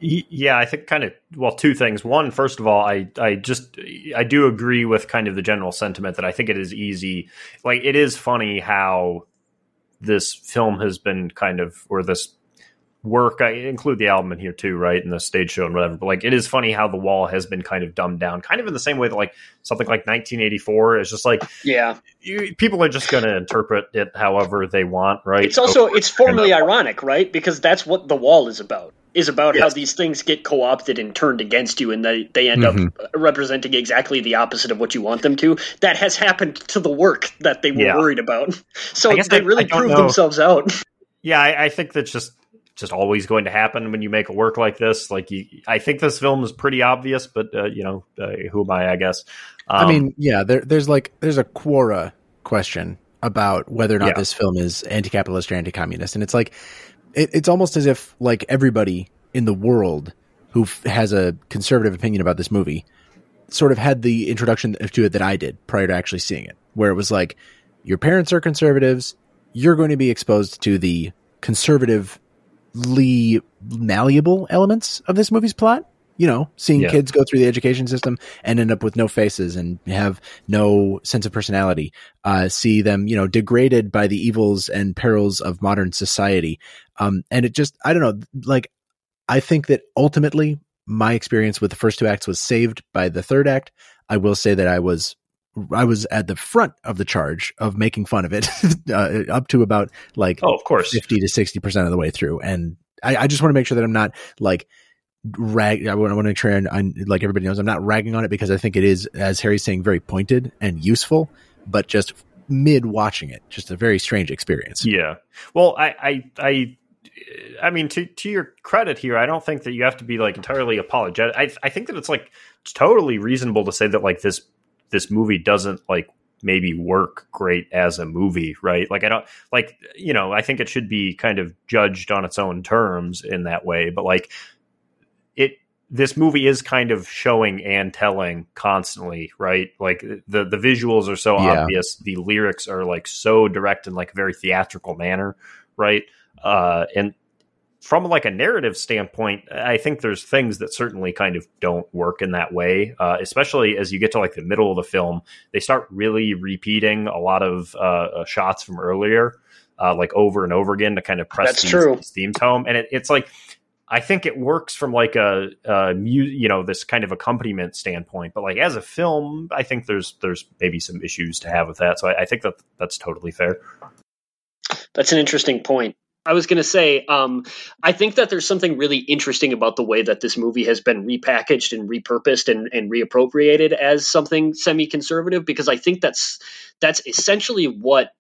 Yeah, I think kind of well, two things. One, first of all, I I just I do agree with kind of the general sentiment that I think it is easy. Like it is funny how this film has been kind of or this work. I include the album in here too, right? And the stage show and whatever. But like, it is funny how the wall has been kind of dumbed down, kind of in the same way that like something like 1984 is just like, yeah, you, people are just going to interpret it however they want, right? It's also it's formally ironic, right? Because that's what the wall is about. Is about yes. how these things get co-opted and turned against you, and they they end mm-hmm. up representing exactly the opposite of what you want them to. That has happened to the work that they were yeah. worried about. [LAUGHS] So they I, really I proved know. themselves out. [LAUGHS] Yeah, I, I think that's just just always going to happen when you make a work like this. Like, you, I think this film is pretty obvious, but uh, you know, uh, who am I? I guess. Um, I mean, yeah, there, there's like there's a Quora question about whether or not yeah. this film is anti-capitalist or anti-communist, and it's like it, it's almost as if like everybody in the world who f- has a conservative opinion about this movie sort of had the introduction to it that I did prior to actually seeing it, where it was like your parents are conservatives, you're going to be exposed to the conservative malleable elements of this movie's plot. You know, seeing yeah. kids go through the education system and end up with no faces and have no sense of personality. Uh, see them, you know, degraded by the evils and perils of modern society. Um, and it just, I don't know, like, I think that ultimately my experience with the first two acts was saved by the third act. I will say that I was I was at the front of the charge of making fun of it [LAUGHS] uh, up to about like oh, of course, 50 to 60% of the way through. And I, I just want to make sure that I'm not like rag. I want, to make sure and I, like everybody knows I'm not ragging on it because I think it is, as Harry's saying, very pointed and useful, but just mid watching it, just a very strange experience. Yeah. Well, I, I, I, I mean, to to your credit here, I don't think that you have to be like entirely apologetic. I I think that it's like it's totally reasonable to say that like this this movie doesn't like maybe work great as a movie, right? Like I don't like you know, I think it should be kind of judged on its own terms in that way, but like it this movie is kind of showing and telling constantly, right? Like the the visuals are so yeah. obvious, the lyrics are like so direct in like a very theatrical manner, right? Uh and from like a narrative standpoint, I think there's things that certainly kind of don't work in that way. Uh, especially as you get to like the middle of the film, they start really repeating a lot of uh, uh shots from earlier, uh, like over and over again to kind of press That's these, these, themes home. And it, it's like I think it works from like a, a mu- you know this kind of accompaniment standpoint, but like as a film, I think there's there's maybe some issues to have with that. So I, I think that that's totally fair. That's an interesting point. I was going to say, um, I think that there's something really interesting about the way that this movie has been repackaged and repurposed and, and reappropriated as something semi-conservative because I think that's that's essentially what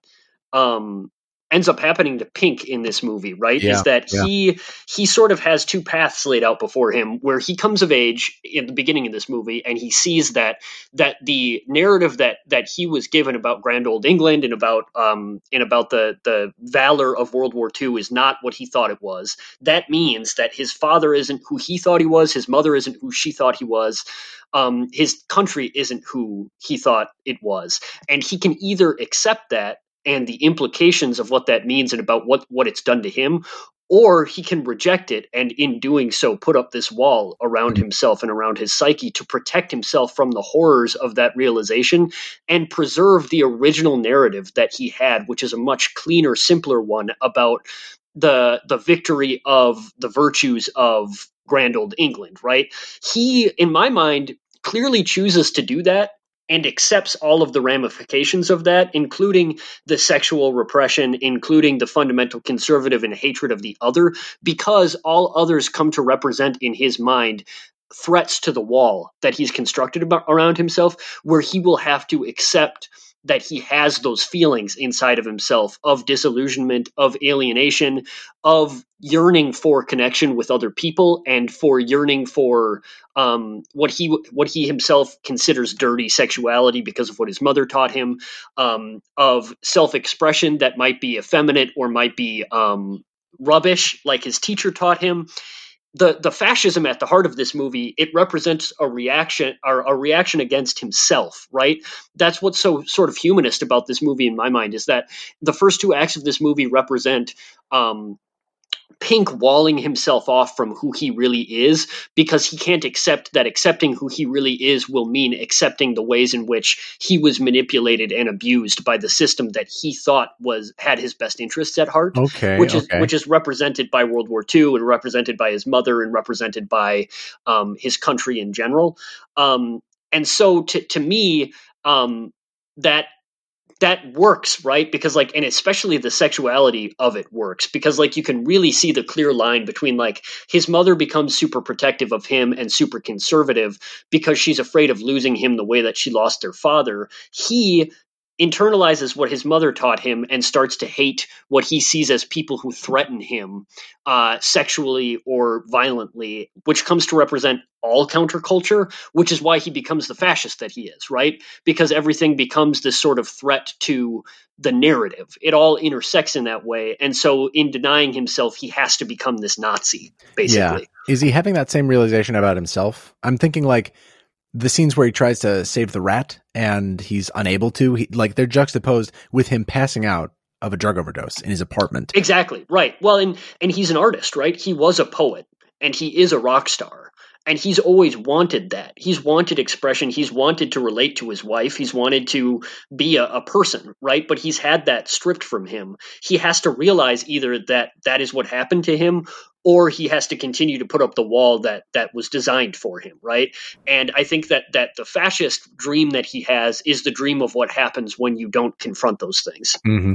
um, ends up happening to Pink in this movie, right? Yeah, is that yeah. he he sort of has two paths laid out before him where he comes of age in the beginning of this movie and he sees that that the narrative that that he was given about grand old England and about um and about the the valor of World War II is not what he thought it was. That means that his father isn't who he thought he was, his mother isn't who she thought he was. Um, his country isn't who he thought it was. And he can either accept that and the implications of what that means and about what what it's done to him or he can reject it and in doing so put up this wall around himself and around his psyche to protect himself from the horrors of that realization and preserve the original narrative that he had which is a much cleaner simpler one about the the victory of the virtues of grand old England right? He in my mind clearly chooses to do that and accepts all of the ramifications of that, including the sexual repression, including the fundamental conservative and hatred of the other, because all others come to represent in his mind threats to the wall that he's constructed about, around himself, where he will have to accept that he has those feelings inside of himself of disillusionment, of alienation, of yearning for connection with other people, and for yearning for um, what he what he himself considers dirty sexuality because of what his mother taught him, um, of self expression that might be effeminate or might be um, rubbish, like his teacher taught him the the fascism at the heart of this movie it represents a reaction or a reaction against himself right? That's what's so sort of humanist about this movie in my mind is that the first two acts of this movie represent um, Pink walling himself off from who he really is because he can't accept that accepting who he really is will mean accepting the ways in which he was manipulated and abused by the system that he thought was had his best interests at heart. Okay, which is okay. which is represented by World War II and represented by his mother and represented by um, his country in general. Um, and so to to me, um, that that works, right? Because like, and especially the sexuality of it works because like you can really see the clear line between like his mother becomes super protective of him and super conservative because she's afraid of losing him the way that she lost their father. He internalizes what his mother taught him and starts to hate what he sees as people who threaten him uh, sexually or violently, which comes to represent all counterculture, which is why he becomes the fascist that he is, right? Because everything becomes this sort of threat to the narrative. It all intersects in that way. And so, in denying himself, he has to become this Nazi, basically. Yeah. Is he having that same realization about himself? I'm thinking like the scenes where he tries to save the rat and he's unable to, he, like they're juxtaposed with him passing out of a drug overdose in his apartment. Exactly. Right. Well, and and he's an artist, right? He was a poet and he is a rock star. And he's always wanted that. He's wanted expression. He's wanted to relate to his wife. He's wanted to be a, a person, right? But he's had that stripped from him. He has to realize either that that is what happened to him or he has to continue to put up the wall that that was designed for him right and i think that that the fascist dream that he has is the dream of what happens when you don't confront those things mm-hmm.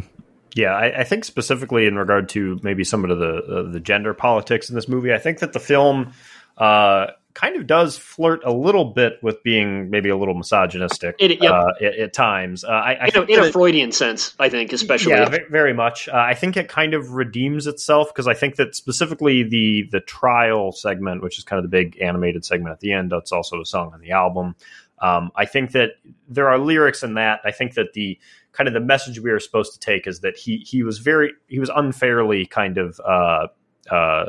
Yeah, I, I, think specifically in regard to maybe some of the uh, the gender politics in this movie, I think that the film uh, kind of does flirt a little bit with being maybe a little misogynistic it, yep. uh, at, at, times. Uh, I, I in, a, in a, Freudian sense, I think, especially. Yeah, very much. Uh, I think it kind of redeems itself because I think that specifically the the trial segment, which is kind of the big animated segment at the end, that's also a song on the album. Um, I think that there are lyrics in that. I think that the kind of the message we are supposed to take is that he he was very he was unfairly kind of uh, uh,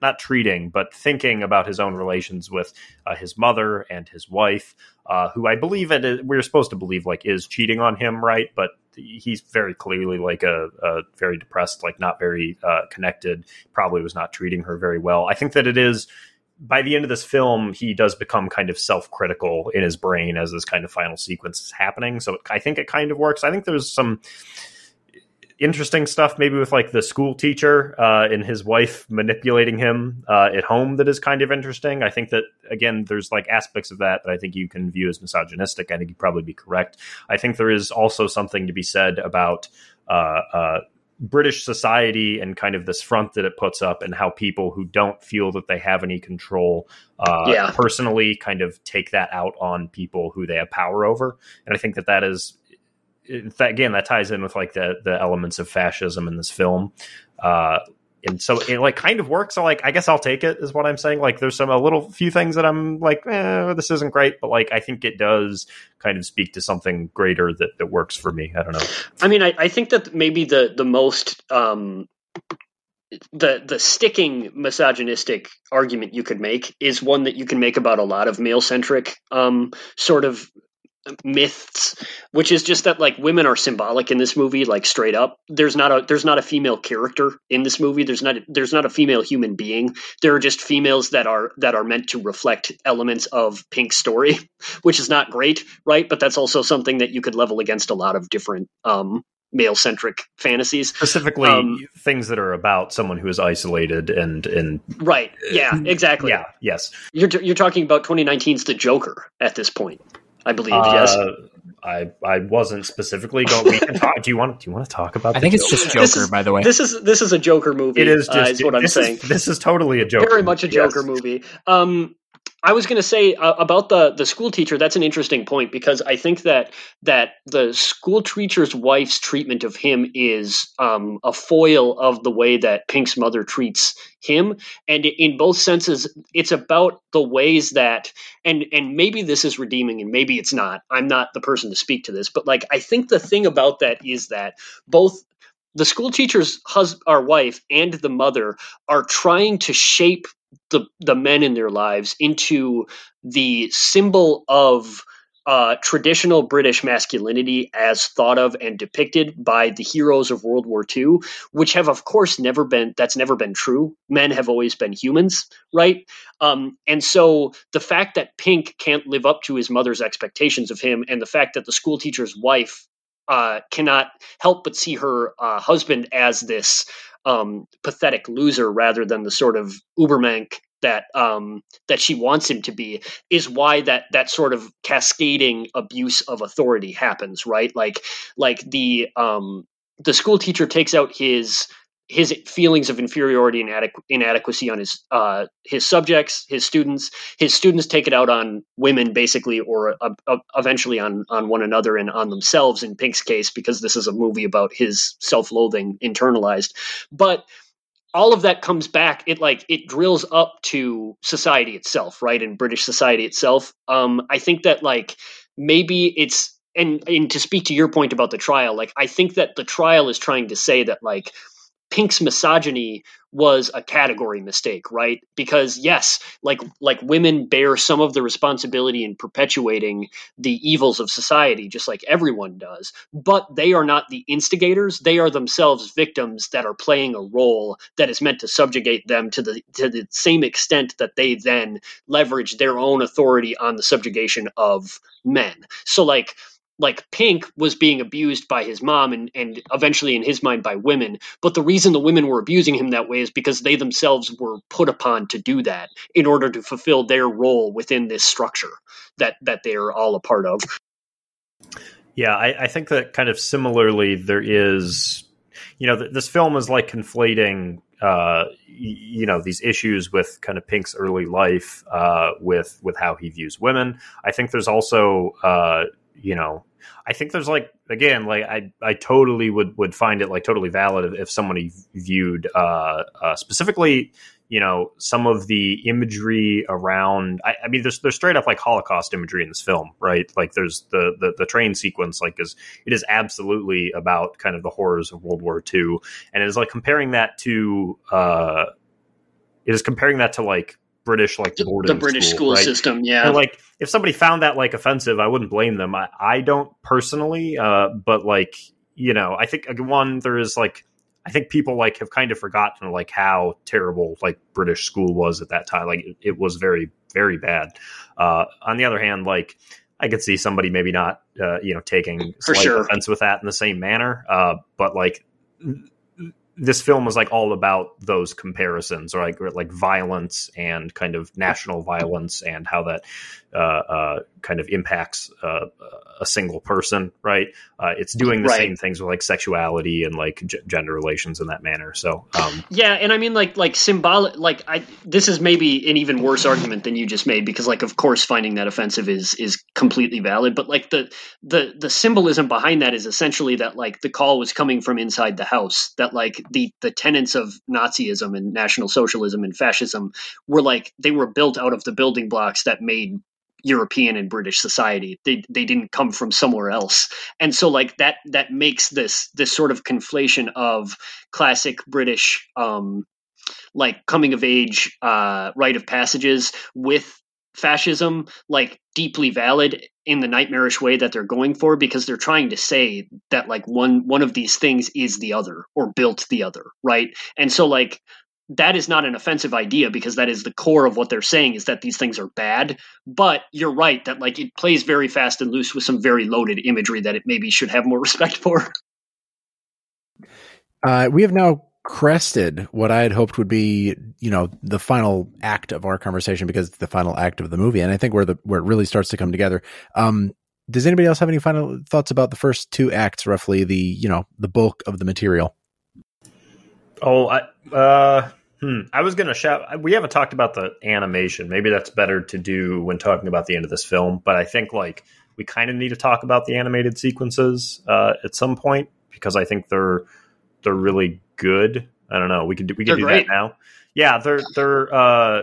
not treating, but thinking about his own relations with uh, his mother and his wife, uh, who I believe it, we're supposed to believe like is cheating on him, right? But he's very clearly like a, a very depressed, like not very uh, connected. Probably was not treating her very well. I think that it is by the end of this film, he does become kind of self critical in his brain as this kind of final sequence is happening. So I think it kind of works. I think there's some interesting stuff maybe with like the school teacher uh, and his wife manipulating him uh, at home that is kind of interesting. I think that again there's like aspects of that that i think you can view as misogynistic. I think you'd probably be correct. I think there is also something to be said about uh, uh british society and kind of this front that it puts up and how people who don't feel that they have any control uh, yeah. personally kind of take that out on people who they have power over. And i think that that is again, that ties in with like the the elements of fascism in this film. Uh, and so it like kind of works. So like, I guess I'll take it is what I'm saying. Like, there's some a little few things that I'm like, eh, this isn't great, but like, I think it does kind of speak to something greater that that works for me. I don't know. I mean, I, I think that maybe the the most um, the the sticking misogynistic argument you could make is one that you can make about a lot of male centric um, sort of myths which is just that like women are symbolic in this movie like straight up. There's not a there's not a female character in this movie. There's not a, there's not a female human being. There are just females that are that are meant to reflect elements of pink's story [LAUGHS] which is not great right? But that's also something that you could level against a lot of different um male centric fantasies. Specifically Um, things that are about someone who is isolated and and right. Yeah exactly. yeah yes. You're you're talking about 2019's the joker at this point i believe yes Uh, I I wasn't specifically going. We can talk. Do you want? Do you want to talk about? I the think it's just Joker, This is- by the way. this is this is a joker movie It is uh, is what i'm this saying Is, this is totally a Joker. very much a Joker yes. movie. Um, I was going to say uh, about the the school teacher. That's an interesting point because I think that that the school teacher's wife's treatment of him is um, a foil of the way that Pink's mother treats him, and in both senses, it's about the ways that and and maybe this is redeeming and maybe it's not. I'm not the person to speak to this, but like I think the thing about that is that both the school teacher's husband, our wife, and the mother are trying to shape the the men in their lives into the symbol of uh, traditional British masculinity as thought of and depicted by the heroes of World War II, which have, of course, never been that's never been true. Men have always been humans, right? Um, and so the fact that Pink can't live up to his mother's expectations of him, and the fact that the school teacher's wife uh, cannot help but see her uh, husband as this um, pathetic loser rather than the sort of Ubermensch that um, that she wants him to be is why that that sort of cascading abuse of authority happens, right? Like like the um, the school teacher takes out his his feelings of inferiority and adequ- inadequacy on his uh, his subjects, his students. His students take it out on women, basically, or uh, uh, eventually on on one another and on themselves. In Pink's case, because this is a movie about his self-loathing internalized, but all of that comes back it like it drills up to society itself right in british society itself um i think that like maybe it's and and to speak to your point about the trial like i think that the trial is trying to say that like pink's misogyny was a category mistake right? Because yes like like women bear some of the responsibility in perpetuating the evils of society just like everyone does but they are not the instigators. They are themselves victims that are playing a role that is meant to subjugate them to the to the same extent that they then leverage their own authority on the subjugation of men. So like like Pink was being abused by his mom and, and eventually in his mind by women. But the reason the women were abusing him that way is because they themselves were put upon to do that in order to fulfill their role within this structure that that they are all a part of. Yeah, I, I think that kind of similarly, there is, you know, th- this film is like conflating, uh, you know, these issues with kind of Pink's early life uh, with with how he views women. I think there's also, uh, you know, I think there's like again, like I I totally would would find it like totally valid if, if somebody viewed uh, uh, specifically you know some of the imagery around I, I mean there's there's straight up like holocaust imagery in this film right? Like there's the, the the train sequence like is it is absolutely about kind of the horrors of world war ii and it is like comparing that to uh it is comparing that to like british like The, the British school, right? system, yeah. And like if somebody found that like offensive, I wouldn't blame them. I, I don't personally, uh, but like you know, I think one there is like I think people like have kind of forgotten like how terrible like British school was at that time. Like it, it was very very bad. Uh, on the other hand, like I could see somebody maybe not uh, you know taking For sure. offense with that in the same manner. Uh, but like this film was like all about those comparisons or like like violence and kind of national violence and how that kind of impacts uh, a single person right uh, it's doing the Right. same things with like sexuality and like g- gender relations in that manner so um, Yeah, and I mean like like symbolic like I this is maybe an even worse argument than you just made because like of course finding that offensive is is completely valid, but like the the the symbolism behind that is essentially that like the call was coming from inside the house that like the the tenets of Nazism and National Socialism and fascism were like they were built out of the building blocks that made European and British society. They they didn't come from somewhere else. And so like that that makes this this sort of conflation of classic British um like coming of age uh rite of passages with fascism like deeply valid in the nightmarish way that they're going for because they're trying to say that like one one of these things is the other or built the other right and so like that is not an offensive idea because that is the core of what they're saying is that these things are bad but you're right that like it plays very fast and loose with some very loaded imagery that it maybe should have more [LAUGHS] respect for uh, we have now crested what I had hoped would be, you know, the final act of our conversation because it's the final act of the movie, and I think where the where it really starts to come together. Um, does anybody else have any final thoughts about the first two acts, roughly the you know the bulk of the material? Oh, I uh, hmm. I was gonna shout. We haven't talked about the animation. Maybe that's better to do when talking about the end of this film. But I think like we kind of need to talk about the animated sequences uh, at some point because I think they're they're really good. I don't know. We could do, we could do that now. Yeah, they're they're. Uh,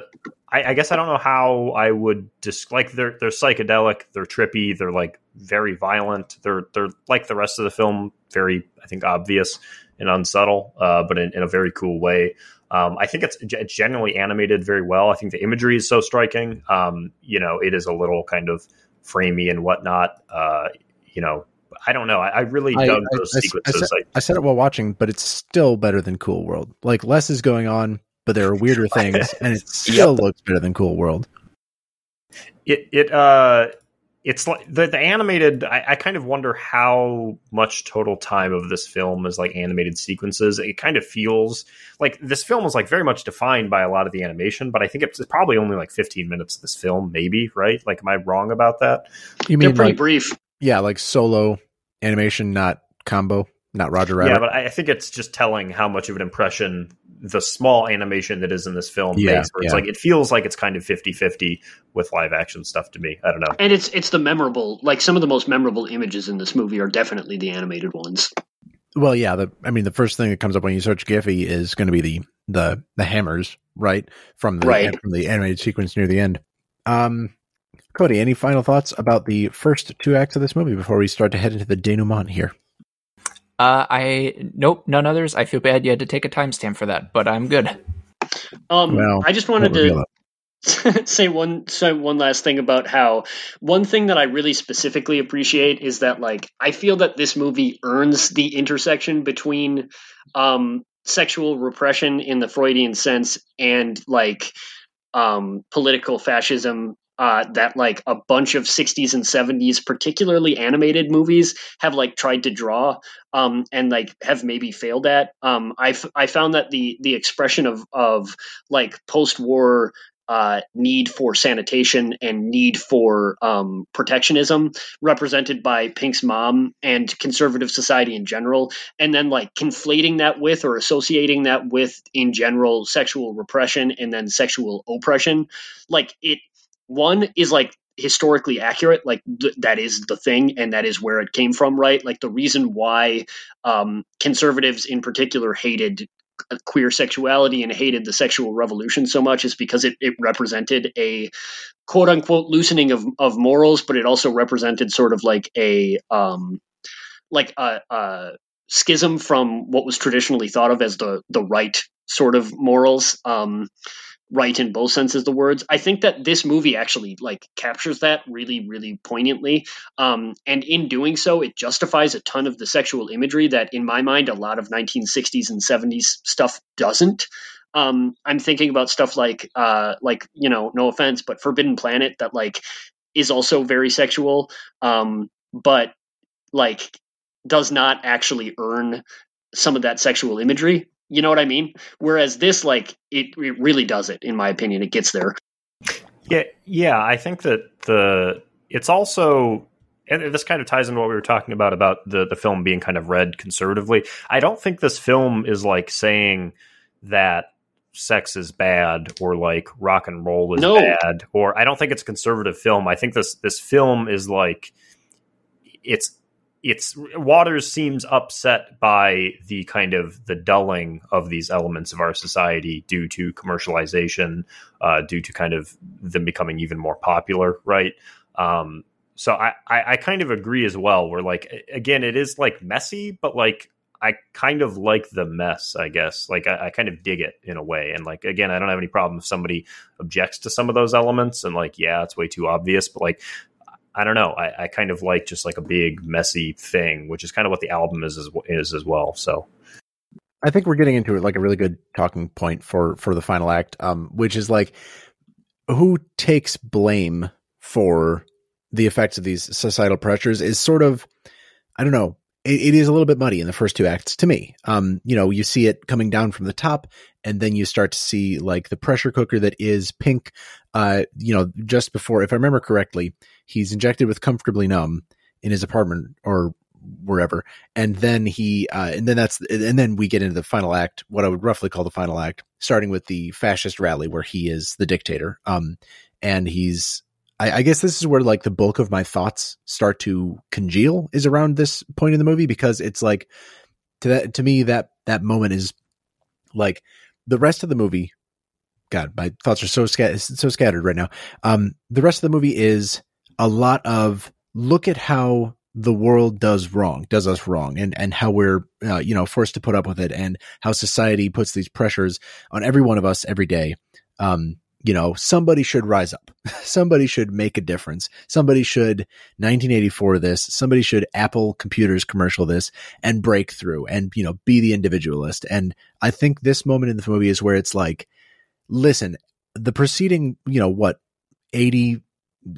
I, I, guess I don't know how I would just like they're they're psychedelic. They're trippy. They're like very violent. They're they're like the rest of the film, very I think obvious and unsubtle, uh, but in, in, a very cool way. Um, I think it's, it's generally animated very well. I think the imagery is so striking. Um, you know, it is a little kind of framey and whatnot. Uh, you know, I don't know. I, I really I, dug those I, sequences. I said, I said, it while watching, but it's still better than Cool World. Like less is going on, but there are weirder [LAUGHS] things, and it still yep. looks better than Cool World. It it uh it's like the, the animated I, I, kind of wonder how much total time of this film is like animated sequences. It kind of feels like this film is like very much defined by a lot of the animation but i think it's probably only like 15 minutes of this film maybe right? Like am i wrong about that? You mean They're pretty like, brief. yeah like solo animation, not combo, not Roger Rabbit. Yeah, but I think it's just telling how much of an impression the small animation that is in this film yeah, makes. Where it's yeah. like it feels like it's kind of 50-50 with live action stuff to me. I don't know. And it's it's the memorable like some of the most memorable images in this movie are definitely the animated ones. Well, yeah, the I mean the first thing that comes up when you search Giphy is going to be the the the hammers, right? From the right. from the animated sequence near the end. Um Cody, any final thoughts about the first two acts of this movie before we start to head into the denouement here? Uh, I nope, none others. I feel bad you had to take a timestamp for that, but I'm good. Um, well, I just wanted to [LAUGHS] say one say one last thing about how one thing that I really specifically appreciate is that like I feel that this movie earns the intersection between um, sexual repression in the Freudian sense and like um, political fascism uh, that like a bunch of 60s and 70s particularly animated movies have like tried to draw um, and like have maybe failed at. Um, I, f- I found that the the expression of of like post-war uh, need for sanitation and need for um, protectionism represented by Pink's mom and conservative society in general, and then like conflating that with or associating that with in general sexual repression and then sexual oppression, like it one is like historically accurate like th- that is the thing and that is where it came from right? Like the reason why um, conservatives in particular hated queer sexuality and hated the sexual revolution so much is because it, it represented a quote unquote loosening of, of morals but it also represented sort of like a um like a, a schism from what was traditionally thought of as the the right sort of morals. Um right in both senses of the words. I think that this movie actually like captures that really, really poignantly. Um, and in doing so, it justifies a ton of the sexual imagery that, in my mind, a lot of 1960s and 70s stuff doesn't. Um, I'm thinking about stuff like, uh, like you know, no offense, but Forbidden Planet that like is also very sexual, um, but like does not actually earn some of that sexual imagery you know what I mean? Whereas this, like, it, it really does it, in my opinion. It gets there. Yeah, yeah. I think that the it's also and this kind of ties into what we were talking about about the the film being kind of read conservatively. I don't think this film is like saying that sex is bad or like rock and roll is no. bad or I don't think it's a conservative film. I think this this film is like it's it's Waters seems upset by the kind of the dulling of these elements of our society due to commercialization, uh, due to kind of them becoming even more popular, right? Um, so I, I, I kind of agree as well. Where like again, it is like messy, but like I kind of like the mess, I guess. Like I, I, kind of dig it in a way. And like again, I don't have any problem if somebody objects to some of those elements and like, yeah, it's way too obvious. But like I don't know. I, I kind of like just like a big messy thing, which is kind of what the album is, is is as well. So I think we're getting into it like a really good talking point for for the final act, um, which is like who takes blame for the effects of these societal pressures is sort of I don't know. It, it is a little bit muddy in the first two acts to me. Um, you know, you see it coming down from the top, and then you start to see like the pressure cooker that is pink. Uh, you know, just before, if I remember correctly, he's injected with comfortably numb in his apartment or wherever and then he uh, and then that's and then we get into the final act what i would roughly call the final act starting with the fascist rally where he is the dictator um and he's I, I guess this is where like the bulk of my thoughts start to congeal is around this point in the movie because it's like to that to me that that moment is like the rest of the movie god my thoughts are so scat- so scattered right now um the rest of the movie is a lot of look at how the world does wrong, does us wrong, and and how we're uh, you know forced to put up with it, and how society puts these pressures on every one of us every day. Um, you know, somebody should rise up. [LAUGHS] somebody should make a difference. Somebody should 1984 this. Somebody should Apple computers commercial this and break through and you know be the individualist. And I think this moment in the movie is where it's like, listen, the preceding you know what 80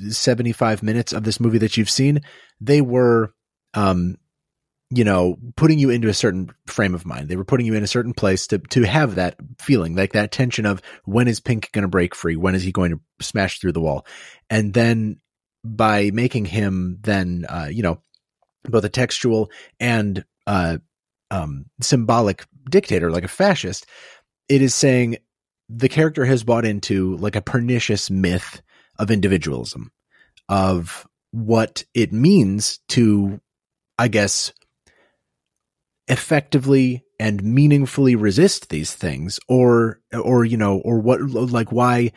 75 minutes of this movie that you've seen, they were, um, you know, putting you into a certain frame of mind. They were putting you in a certain place to to have that feeling, like that tension of when is Pink going to break free? When is he going to smash through the wall? And then by making him then, uh, you know, both a textual and uh, um, symbolic dictator, like a fascist, it is saying the character has bought into like a pernicious myth of individualism, of what it means to, I guess, effectively and meaningfully resist these things or or you know or what like why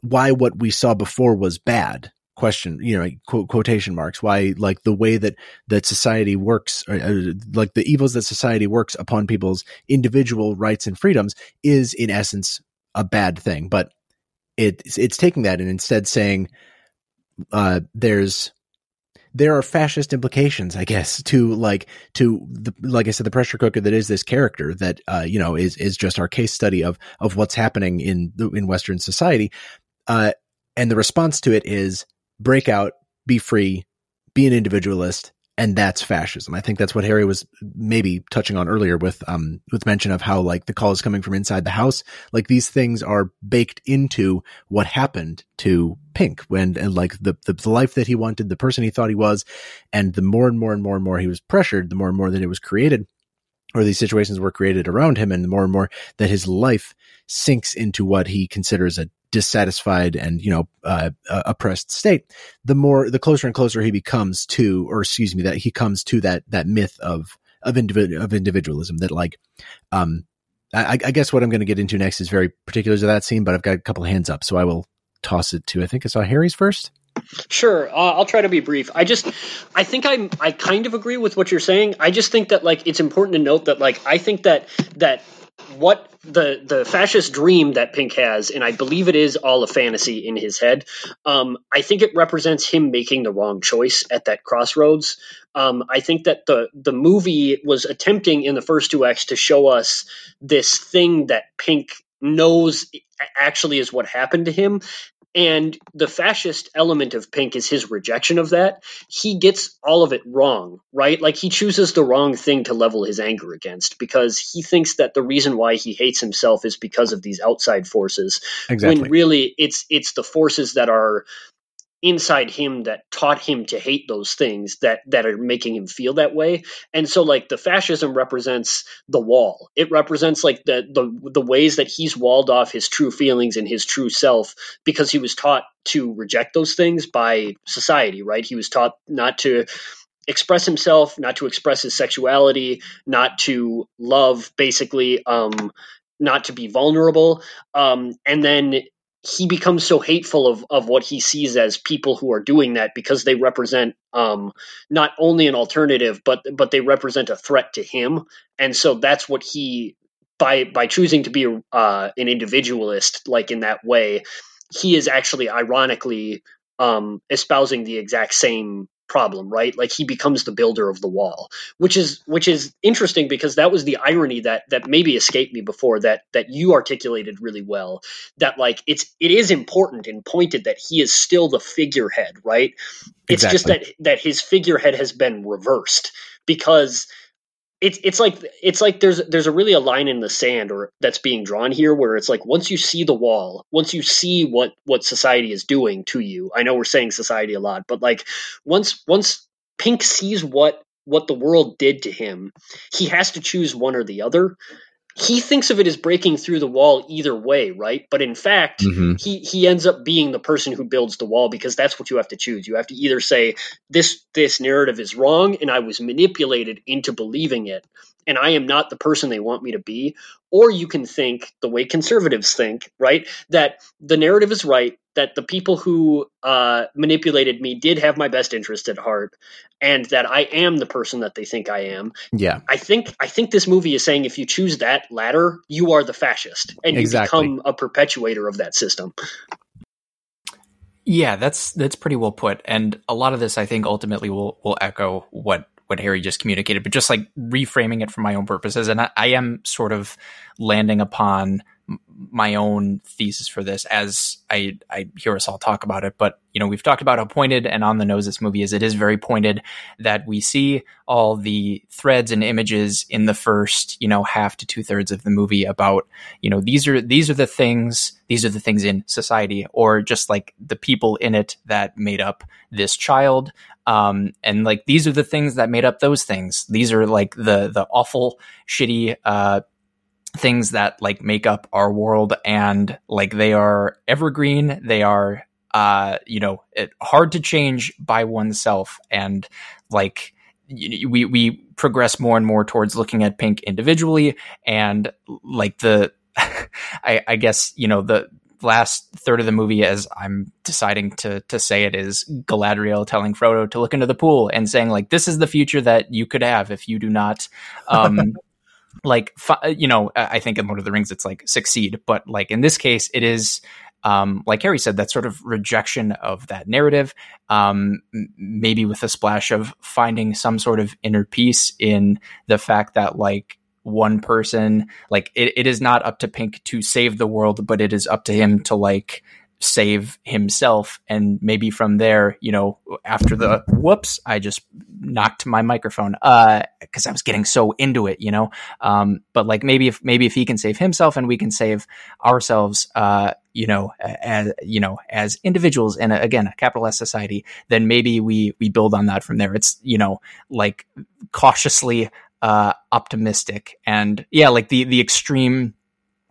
why what we saw before was bad? Question you know quote, quotation marks. Why like the way that that society works uh, uh, like the evils that society works upon people's individual rights and freedoms is in essence a bad thing. But it's it's taking that and instead saying uh, there's there are fascist implications, I guess, to like to the like I said, the pressure cooker that is this character that uh, you know is is just our case study of of what's happening in the, in Western society, uh, and the response to it is break out, be free, be an individualist, and that's fascism. I think that's what Harry was maybe touching on earlier with um with mention of how like the call is coming from inside the house. Like these things are baked into what happened to Pink when and like the, the, the life that he wanted, the person he thought he was, and the more and more and more and more he was pressured, the more and more that it was created or these situations were created around him and the more and more that his life sinks into what he considers a dissatisfied and you know uh, uh, oppressed state the more the closer and closer he becomes to or excuse me that he comes to that that myth of of individual of individualism that like um I, I guess what I'm going to get into next is very particulars of that scene, but I've got a couple hands up, so I will toss it to. I think I saw Harry's first. Sure, uh, I'll try to be brief. I just, I think I'm, I kind of agree with what you're saying. I just think that like it's important to note that like I think that that what the the fascist dream that Pink has, and I believe it is all a fantasy in his head. Um, I think it represents him making the wrong choice at that crossroads. Um, I think that the the movie was attempting in the first two acts to show us this thing that Pink knows actually is what happened to him and the fascist element of Pink is his rejection of that. He gets all of it wrong, right? Like he chooses the wrong thing to level his anger against because he thinks that the reason why he hates himself is because of these outside forces. Exactly. When really it's it's the forces that are inside him that taught him to hate those things that that are making him feel that way. And so like the fascism represents the wall. It represents like the the the ways that he's walled off his true feelings and his true self because he was taught to reject those things by society right? He was taught not to express himself not to express his sexuality not to love basically um not to be vulnerable. Um and then he becomes so hateful of, of what he sees as people who are doing that because they represent um, not only an alternative but but they represent a threat to him. And so that's what he by by choosing to be uh, an individualist like in that way he is actually ironically um, espousing the exact same problem right like he becomes the builder of the wall which is which is interesting because that was the irony that that maybe escaped me before that that you articulated really well that like it's it is important and pointed that he is still the figurehead right it's Exactly. just that that his figurehead has been reversed because it's it's like it's like there's there's a really a line in the sand or that's being drawn here where it's like once you see the wall once you see what what society is doing to you i know we're saying society a lot but like once once pink sees what what the world did to him he has to choose one or the other he thinks of it as breaking through the wall either way right? But in fact Mhm. he he ends up being the person who builds the wall because that's what you have to choose. You have to either say this this narrative is wrong and i was manipulated into believing it and i am not the person they want me to be. Or you can think the way conservatives think right that the narrative is right that the people who uh, manipulated me did have my best interest at heart and that i am the person that they think i am Yeah. I think I think this movie is saying if you choose that ladder, you are the fascist, and you Exactly. become a perpetuator of that system. Yeah, that's that's pretty well put, and a lot of this I think ultimately will will echo what what Harry just communicated, but just like reframing it for my own purposes, and I, I am sort of landing upon m- my own thesis for this as I I hear us all talk about it. But you know, we've talked about how pointed and on the nose this movie is. It is very pointed that we see all the threads and images in the first you know half to two thirds of the movie about you know these are these are the things these are the things in society or just like the people in it that made up this child um and like these are the things that made up those things these are like the the awful shitty uh things that like make up our world and like they are evergreen. They are uh you know it, hard to change by oneself. And like we we progress more and more towards looking at pink individually. And like the [LAUGHS] I, I guess you know the last third of the movie as i'm deciding to to say it is galadriel telling frodo to look into the pool and saying like this is the future that you could have if you do not [LAUGHS] um like you know i I think in lord of the rings it's like succeed but like in this case it is um, like Harry said, that sort of rejection of that narrative, um, maybe with a splash of finding some sort of inner peace in the fact that like one person, like it, it is not up to Pink to save the world, but it is up to him to like save himself. And maybe from there, you know, after the whoops, I just knocked my microphone, uh, cause I was getting so into it, you know? Um, but like maybe if, maybe if he can save himself and we can save ourselves, uh, you know, as you know, as individuals in a, again a capital S society, then maybe we we build on that from there. It's you know like cautiously uh, optimistic and yeah, like the the extreme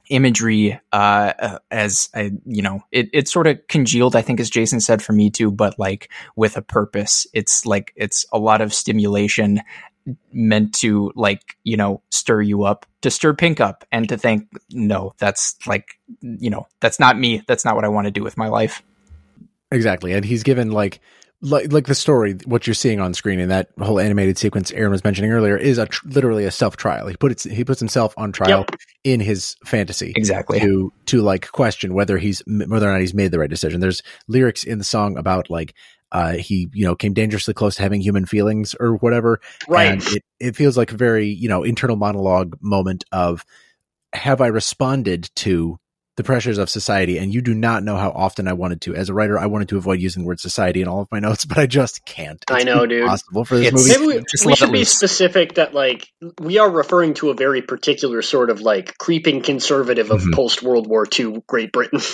imagery uh, as I you know it it sort of congealed I think as Jason said for me too, but like with a purpose. It's like it's a lot of stimulation meant to like you know stir you up to stir pink up and to think no that's like you know that's not me that's not what i want to do with my life Exactly. And he's given like like like the story what you're seeing on screen in that whole animated sequence Aaron was mentioning earlier is a tr- literally a self trial. He put it he puts himself on trial Yep. in his fantasy. exactly to to like question whether he's whether or not he's made the right decision. There's lyrics in the song about like uh he you know came dangerously close to having human feelings or whatever. Right. And it it feels like a very you know internal monologue moment of have I responded to the pressures of society and you do not know how often I wanted to. As a writer, I wanted to avoid using the word society in all of my notes, [LAUGHS] but I just can't. I know, dude. Impossible for this It's- movie. Maybe we, Just we should be loose. specific that like we are referring to a very particular sort of like creeping conservative of Mhm. post World War II Great Britain. [LAUGHS]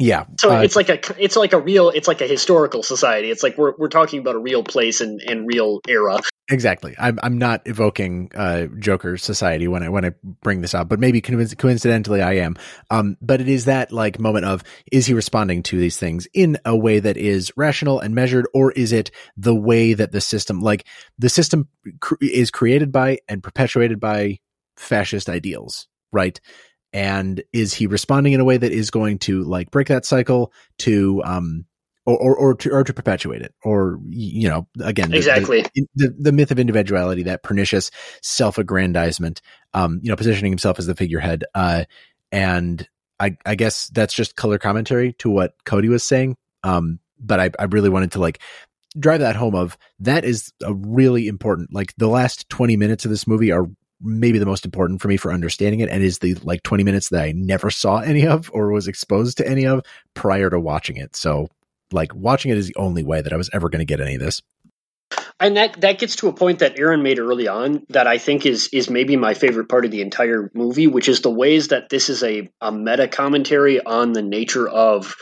Yeah. So uh, it's like a it's like a real it's like a historical society. It's like we're we're talking about a real place and, and real era. Exactly. I'm I'm not evoking uh, Joker society when I when I bring this up, but maybe coinc- coincidentally I am. Um, but it is that like moment of is he responding to these things in a way that is rational and measured, or is it the way that the system like the system cr- is created by and perpetuated by fascist ideals, right? And is he responding in a way that is going to like break that cycle to um or or, or to or to perpetuate it or you know again the, exactly the, the, the myth of individuality that pernicious self-aggrandizement um you know positioning himself as the figurehead uh and I, I guess that's just color commentary to what Cody was saying. Um, but I, I really wanted to like drive that home of that is a really important, like the last 20 minutes of this movie are maybe the most important for me for understanding it and is the like 20 minutes that I never saw any of or was exposed to any of prior to watching it. So like watching it is the only way that I was ever going to get any of this. And that that gets to a point that Aaron made early on that I think is is maybe my favorite part of the entire movie, which is the ways that this is a, a meta commentary on the nature of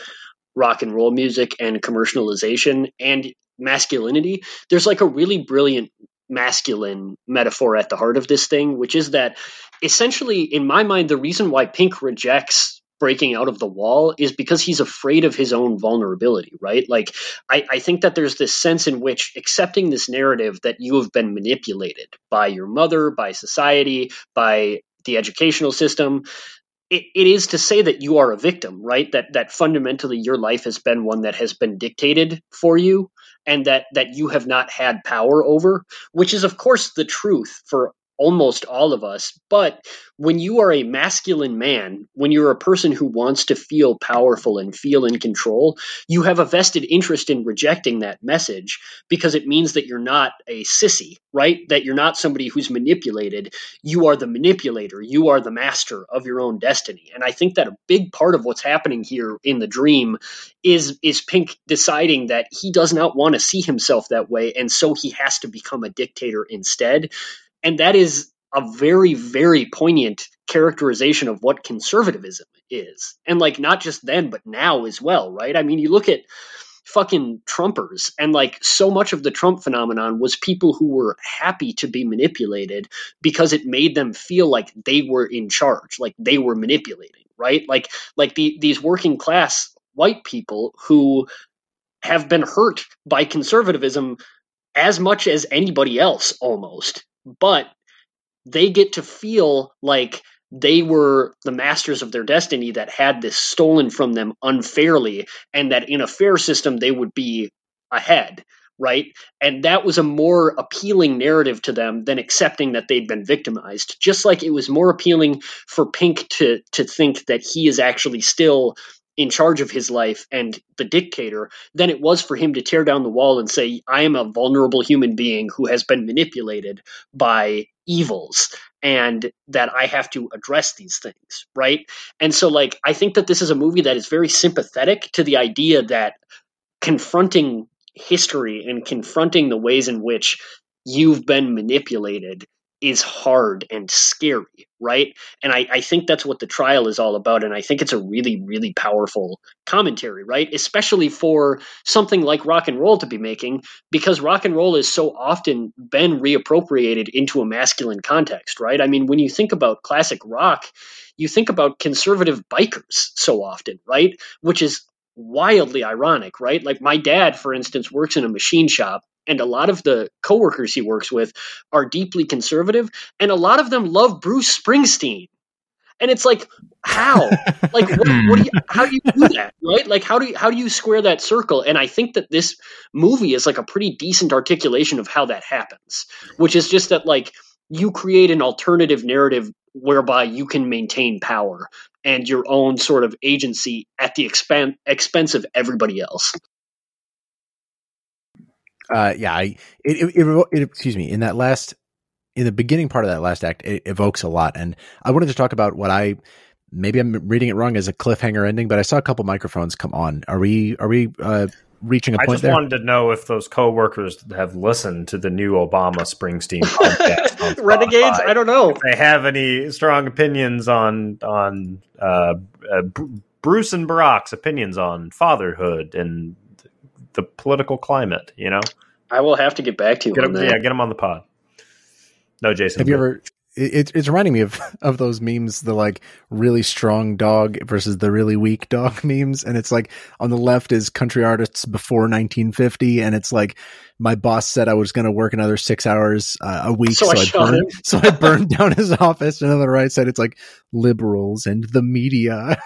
rock and roll music and commercialization and masculinity. There's like a really brilliant masculine metaphor at the heart of this thing, which is that essentially, in my mind, the reason why Pink rejects breaking out of the wall is because he's afraid of his own vulnerability, right? Like, I, I, think that there's this sense in which accepting this narrative that you have been manipulated by your mother, by society, by the educational system. It, it is to say that you are a victim, right? That that fundamentally your life has been one that has been dictated for you, and that that you have not had power over, which is of course the truth for almost all of us. But when you are a masculine man, when you're a person who wants to feel powerful and feel in control, you have a vested interest in rejecting that message because it means that you're not a sissy, right? That you're not somebody who's manipulated. You are the manipulator. You are the master of your own destiny. And I think that a big part of what's happening here in the dream is is Pink deciding that he does not want to see himself that way and so he has to become a dictator instead and that is a very, very poignant characterization of what conservatism is. And like not just then, but now as well, right? I mean, you look at fucking Trumpers, and like so much of the Trump phenomenon was people who were happy to be manipulated because it made them feel like they were in charge, like they were manipulating, right? Like like the these working class white people who have been hurt by conservatism as much as anybody else almost but they get to feel like they were the masters of their destiny that had this stolen from them unfairly and that in a fair system they would be ahead right? And that was a more appealing narrative to them than accepting that they'd been victimized. Just like it was more appealing for pink to to think that he is actually still in charge of his life and the dictator than it was for him to tear down the wall and say, I am a vulnerable human being who has been manipulated by evils and that I have to address these things, right? And so, like, I think that this is a movie that is very sympathetic to the idea that confronting history and confronting the ways in which you've been manipulated is hard and scary, right? And I, I, think that's what the trial is all about. And I think it's a really, really powerful commentary, right? Especially for something like rock and roll to be making, because rock and roll is so often been reappropriated into a masculine context, right? I mean, when you think about classic rock, you think about conservative bikers so often, right? Which is wildly ironic, right? Like my dad, for instance, works in a machine shop and a lot of the coworkers he works with are deeply conservative and a lot of them love Bruce Springsteen. And it's like, how? [LAUGHS] like, what, what do you? Hmm. How do you do that? Right? Like, how do you how do you square that circle? And I think that this movie is like a pretty decent articulation of how that happens, which is just that like you create an alternative narrative whereby you can maintain power and your own sort of agency at the expen- expense of everybody else uh, yeah, I, it, it, it, excuse me, in that last, in the beginning part of that last act, it evokes a lot. And I wanted to talk about what I, maybe I'm reading it wrong as a cliffhanger ending, but I saw a couple microphones come on. Are we, are we, uh, reaching a point I just there? wanted to know if those coworkers have listened to the new Obama Springsteen podcast. [LAUGHS] Renegades? I don't know. If they have any strong opinions on on uh, uh, Bruce and Barack's opinions on fatherhood and the political climate. You know, I will have to get back to you. Get him, yeah, get him on the pod. No, Jason. Have you ever it, it's reminding me of [LAUGHS] of those memes, the like really strong dog versus the really weak dog [LAUGHS] memes, and it's like on the left is country artists before 1950, and it's like my boss said I was going to work another six hours uh, a week, So so, I I, burned, so I burned [LAUGHS] down his office. And on the right side, it's like liberals and the media.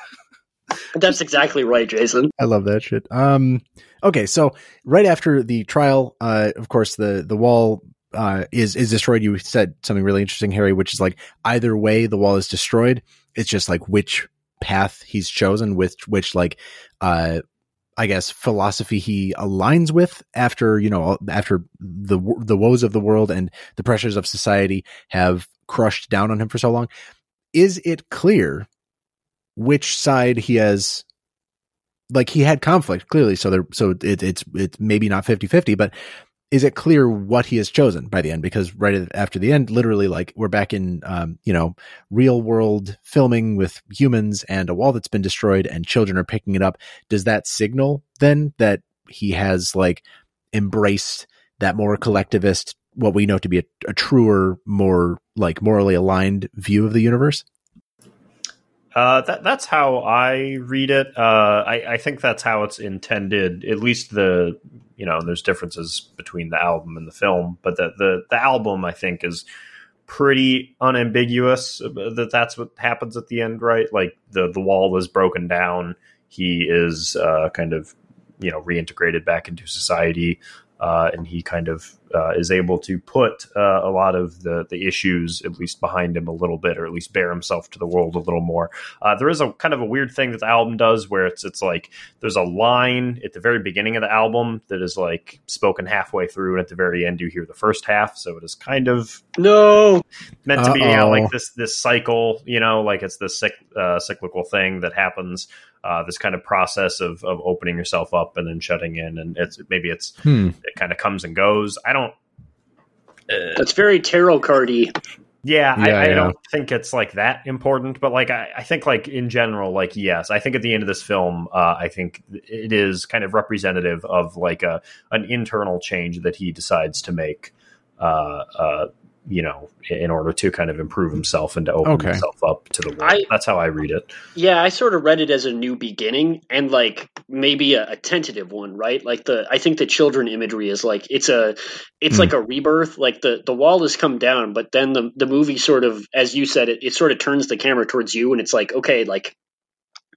That's exactly right, Jason. I love that shit. Um, okay, so right after the trial, uh, of course, the the wall uh, is is destroyed. You said something really interesting, Harry, which is like either way the wall is destroyed. It's just like which path he's chosen, with which like uh, I guess philosophy he aligns with after you know after the the woes of the world and the pressures of society have crushed down on him for so long. Is it clear which side he has like he had conflict clearly so there so it, it's it's maybe not 50-50 but is it clear what he has chosen by the end? Because right after the end literally like we're back in um you know real world filming with humans and a wall that's been destroyed and children are picking it up. Does that signal then that he has like embraced that more collectivist what we know to be a, a truer more like morally aligned view of the universe Uh, that that's how I read it. Uh, I, I think that's how it's intended. At least the you know, there's differences between the album and the film, but the the, the album I think is pretty unambiguous that that's what happens at the end, right? Like the the wall was broken down. He is uh, kind of you know reintegrated back into society. Uh, and he kind of uh, is able to put uh, a lot of the the issues at least behind him a little bit, or at least bear himself to the world a little more. Uh, there is a kind of a weird thing that the album does, where it's it's like there's a line at the very beginning of the album that is like spoken halfway through, and at the very end you hear the first half. So it is kind of No. meant to be Uh-oh. like this this cycle, you know, like it's this cyc- uh, cyclical thing that happens. Uh, this kind of process of of opening yourself up and then shutting in, and it's maybe it's hmm. it kind of comes and goes. I don't. Uh, That's very tarot cardy. yeah, Yeah, I, I yeah. don't think it's like that important, but like I, I think like in general, like yes, I think at the end of this film, uh, I think it is kind of representative of like a an internal change that he decides to make. Uh, uh, you know, in order to kind of improve himself and to open Okay. himself up to the world. I- That's how I read it. Yeah, I sort of read it as a new beginning and like maybe a, a tentative one, right? Like the I think the children imagery is like it's a it's Hmm. like a rebirth. Like the the wall has come down, but then the the movie sort of, as you said, it it sort of turns the camera towards you, and it's like okay, like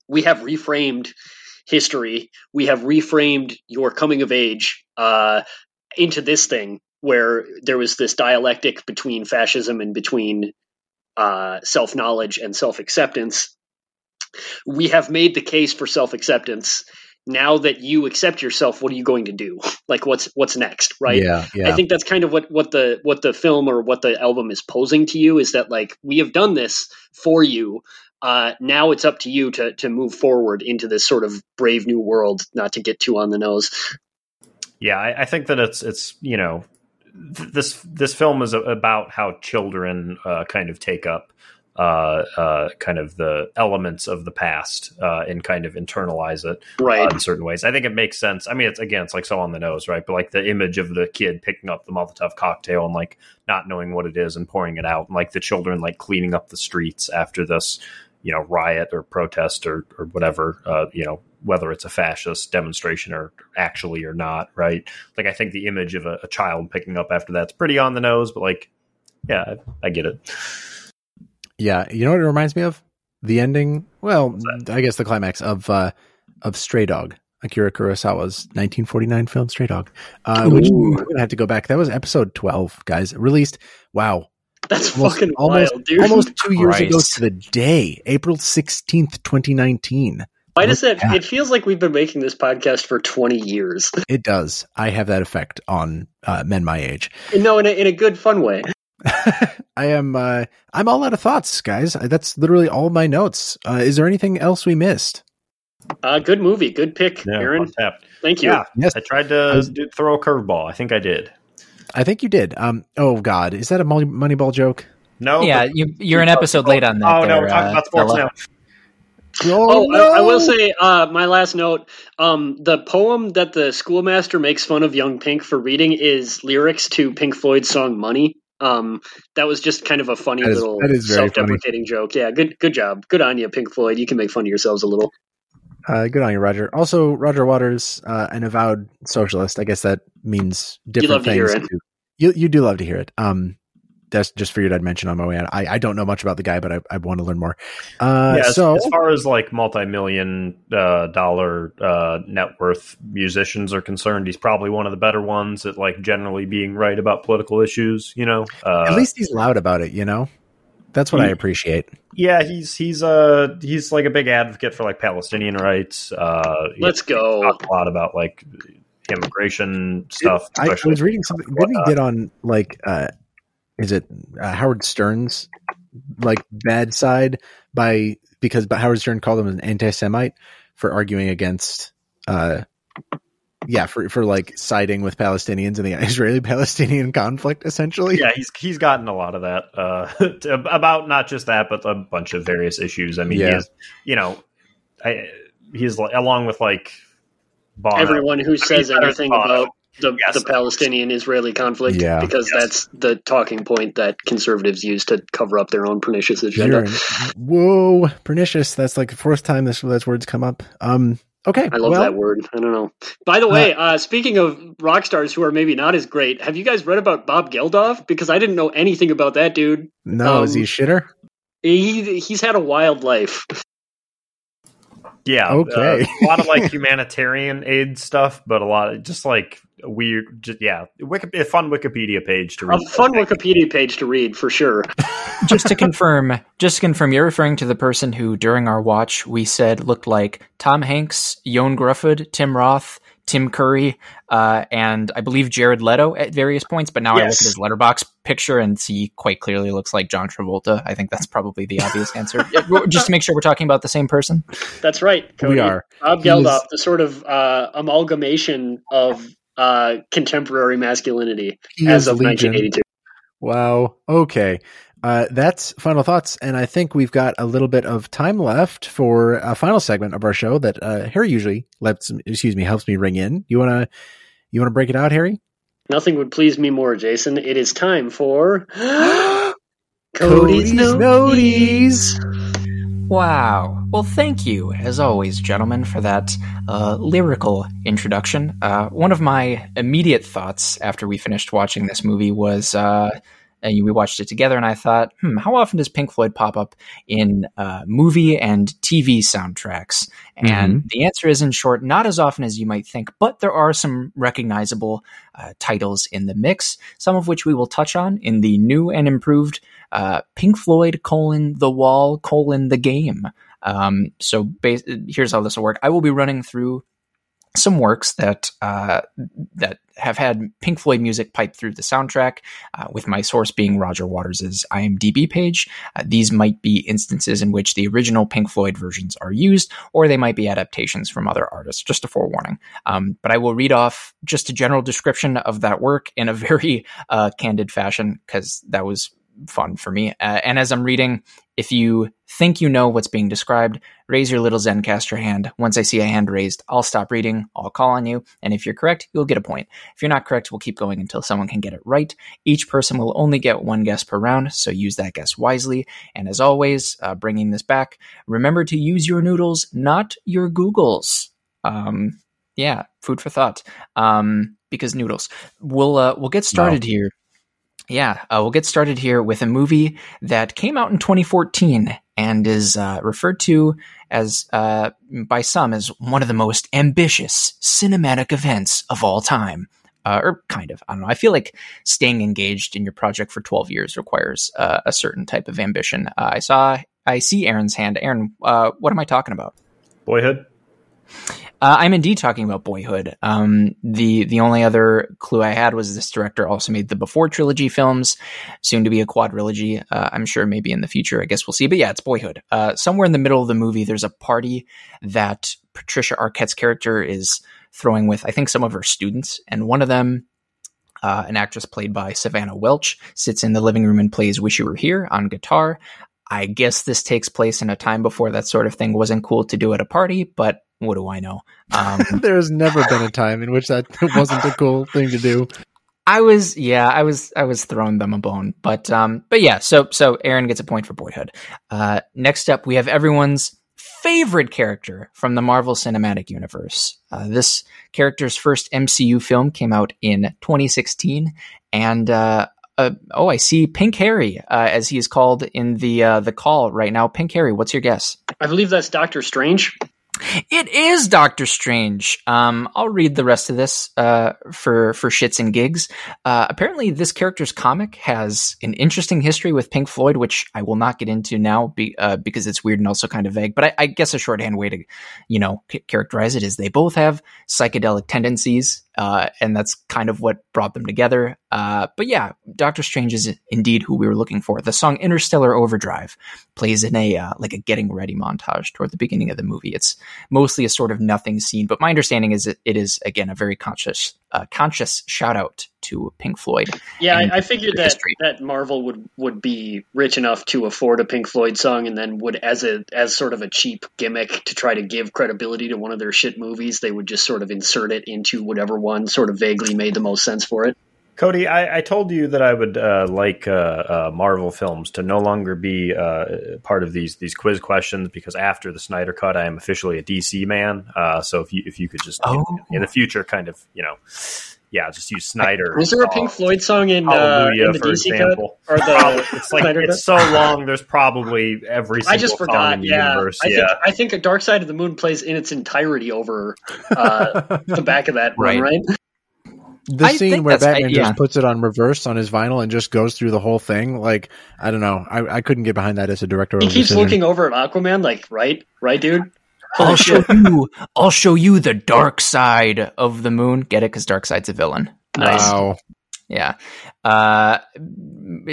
we have reframed history, we have reframed your coming of age uh, into this thing where there was this dialectic between fascism and between uh, self knowledge and self acceptance we have made the case for self-acceptance. Now that you accept yourself what are you going to do? [LAUGHS] Like what's what's next right? Yeah yeah. I think that's kind of what what the what the film or what the album is posing to you is that like we have done this for you. Uh now it's up to you to to move forward into this sort of brave new world not to get too on the nose. Yeah, I, I think that it's it's you know th- this this film is a- about how children uh, kind of take up uh, uh, kind of the elements of the past uh, and kind of internalize it right in certain ways. I think it makes sense. I mean, it's again, it's like so on the nose, right? But like the image of the kid picking up the Molotov cocktail and like not knowing what it is and pouring it out, and like the children like cleaning up the streets after this, you know, riot or protest or or whatever, uh, you know, whether it's a fascist demonstration or actually or not, right? Like I think the image of a, a child picking up after that's pretty on the nose, but like, yeah, I, I get it. Yeah, you know what it reminds me of? The ending. Well, I guess the climax of uh, of Stray Dog, Akira Kurosawa's 1949 film Stray Dog, uh, which Ooh. we're gonna have to go back. That was episode 12, guys. Released. Wow, [LAUGHS] that's almost fucking almost, wild dude almost two years ago to the day, April 16th, 2019. why does that it feels like we've been making this podcast for 20 years [LAUGHS] It does. I have that effect on uh, men my age. no in a, in a good fun way [LAUGHS] I am. Uh, I'm all out of thoughts, guys. That's literally all my notes. Uh, is there anything else we missed? uh good movie good pick Yeah, aaron thank you Yeah, Yes, I tried to I was- do, throw a curveball. I think I did. I think you did. Um. Oh God, is that a Money- Moneyball joke? No, yeah, you, you're an episode late on that. Oh no, we're talking uh, about sports fella. now. Oh, I, I will say, uh, my last note: um, the poem that the schoolmaster makes fun of young Pink for reading is lyrics to Pink Floyd's song "Money." Um, that was just kind of a funny That is- little that is self-deprecating joke. Yeah, good good job. Good on you, Pink Floyd. You can make fun of yourselves a little. Uh, good on you, Roger. Also, Roger Waters, uh, an avowed socialist. I guess that means different love to things. hear it. to- You you do love to hear it. Um, that's just figured I'd mention on my way out. I, I don't know much about the guy, but I, I want to learn more. Uh, yeah, as, so as far as like multi-million uh, dollar uh, net worth musicians are concerned, he's probably one of the better ones at like generally being right about political issues. You know, uh, at least he's loud about it. You know, that's what he- I appreciate. yeah, he's he's uh he's like a big advocate for like Palestinian rights. Uh, Let's go. talks a lot about like immigration stuff. I, I was reading something. Didn't he get on like, uh, is it uh, Howard Stern's like bad side by because Howard Stern called him an anti-Semite for arguing against, uh, yeah, for for like siding with Palestinians in the [LAUGHS] Israeli-Palestinian conflict, essentially. yeah, he's he's gotten a lot of that uh, [LAUGHS] to- about not just that, but a bunch of various issues. I mean, Yeah. he's you know, I, he's like, along with like Bono. Everyone who says better anything than Bono. about the, Yes, the. Palestinian-Israeli conflict, Yeah. because Yes. that's the talking point that conservatives use to cover up their own pernicious agenda. an- whoa, pernicious. That's like the fourth time this this word's come up. Um, okay, I love well, that word. I don't know. By the way, uh, speaking of rock stars who are maybe not as great, have you guys read about Bob Geldof? Because I didn't know anything about that dude. No, is he um, a shitter? He he's had a wild life. Yeah. Okay. uh, a lot of like [LAUGHS] humanitarian aid stuff, but a lot of just like weird, just, yeah, Wiki, a fun Wikipedia page to read. A fun Wikipedia page to read for sure. [LAUGHS] just to confirm, just to confirm, you're referring to the person who, during our watch, we said looked like Tom Hanks, Ioan Gruffudd, Tim Roth, Tim Curry, uh, and I believe Jared Leto at various points. But now I look at his Letterboxd picture and see quite clearly looks like John Travolta. I think that's probably the obvious answer. [LAUGHS] Just to make sure we're talking about the same person. That's right. Cody. We are. Bob He Geldof, is- the sort of uh, amalgamation of uh, contemporary masculinity He as of Legion. 1982. Wow. Okay. Uh, that's final thoughts, and I think we've got a little bit of time left for a final segment of our show that uh, Harry usually lets, excuse me, helps me ring in. You wanna, you wanna break it out, Harry? Nothing would please me more, Jason. It is time for [GASPS] [GASPS] Cody's Noties. Wow. Well, thank you, as always, gentlemen, for that uh, lyrical introduction. Uh, one of my immediate thoughts after we finished watching this movie was uh, and we watched it together, and I thought, hmm, how often does Pink Floyd pop up in uh, movie and TV soundtracks? And the answer is, in short, not as often as you might think, but there are some recognizable uh, titles in the mix, some of which we will touch on in the new and improved uh, Pink Floyd colon the wall colon the game. Um, so bas- here's how this will work. I will be running through some works that uh, that have had Pink Floyd music piped through the soundtrack, uh, with my source being Roger Waters' IMDb page. Uh, these might be instances in which the original Pink Floyd versions are used, or they might be adaptations from other artists. Just a forewarning. Um, but I will read off just a general description of that work in a very uh, candid fashion because that was fun for me. Uh, and as I'm reading, if you think you know what's being described, raise your little Zencastr hand. Once I see a hand raised, I'll stop reading, I'll call on you, and if you're correct, you'll get a point. If you're not correct, we'll keep going until someone can get it right. Each person will only get one guess per round, so use that guess wisely. And as always, uh, bringing this back, remember to use your noodles, not your Googles. Um, yeah, food for thought. Um, because noodles. We'll uh, we'll get started here. Yeah, uh, we'll get started here with a movie that came out in 2014 and is uh, referred to as uh, by some as one of the most ambitious cinematic events of all time. Uh, or kind of, I don't know. I feel like staying engaged in your project for 12 years requires uh, a certain type of ambition. I saw, I see Aaron's hand. Aaron, uh, what am I talking about? Boyhood. Uh, I'm indeed talking about Boyhood. Um, the the only other clue I had was this director also made the Before trilogy films, soon to be a quadrilogy. Uh, I'm sure maybe in the future. I guess we'll see. But yeah, it's Boyhood. Uh, somewhere in the middle of the movie, there's a party that Patricia Arquette's character is throwing with, I think, some of her students, and one of them. Uh, an actress played by Savannah Welch sits in the living room and plays "Wish You Were Here" on guitar. I guess this takes place in a time before that sort of thing wasn't cool to do at a party, but what do I know? [LAUGHS] Um, There's never been a time in which that [LAUGHS] wasn't a cool thing to do. I was, yeah, I was, I was throwing them a bone, but, um, but yeah. So, so Aaron gets a point for Boyhood. Uh, next up, we have everyone's favorite character from the Marvel Cinematic Universe. Uh, this character's first MCU film came out in 2016, and uh, uh, oh, I see Pink Harry, uh, as he is called in the uh, the call right now. Pink Harry, what's your guess? I believe that's Doctor Strange. It is Doctor Strange. Um, I'll read the rest of this uh, for for shits and gigs. Uh, apparently, this character's comic has an interesting history with Pink Floyd, which I will not get into now be, uh, because it's weird and also kind of vague. But I, I guess a shorthand way to, you know, c- characterize it is they both have psychedelic tendencies uh, and that's kind of what brought them together. Uh, but yeah, Doctor Strange is indeed who we were looking for. The song "Interstellar Overdrive" plays in a uh, like a getting ready montage toward the beginning of the movie. It's mostly a sort of nothing scene, but my understanding is it, it is again a very conscious uh, conscious shout out to Pink Floyd. Yeah, I, I, figured that history. that Marvel would would be rich enough to afford a Pink Floyd song, and then would as a as sort of a cheap gimmick to try to give credibility to one of their shit movies, they would just sort of insert it into whatever one sort of vaguely made the most sense for it. Cody, I, I, told you that I would uh, like uh, uh, Marvel films to no longer be uh, part of these these quiz questions because after the Snyder Cut, I am officially a DC man. Uh, so if you if you could just oh. in, in, the future, kind of you know, yeah, just use Snyder. Was there a Pink Floyd song in, uh, in the DC example. cut or the? it's like Snyder it's so long. There's probably every. I just forgot. yeah, universe. I yeah. think I think a Dark Side of the Moon plays in its entirety over [LAUGHS] the back of that right. run, right? The I scene where Batman I, yeah. just puts it on reverse on his vinyl and just goes through the whole thing, like I don't know, I, I couldn't get behind that as a director. He keeps decision. looking over at Aquaman, like right, right, dude. I'll show you. I'll show you the dark side of the moon. Get it? Because Darkseid's a villain. Nice. Wow. Yeah. Uh,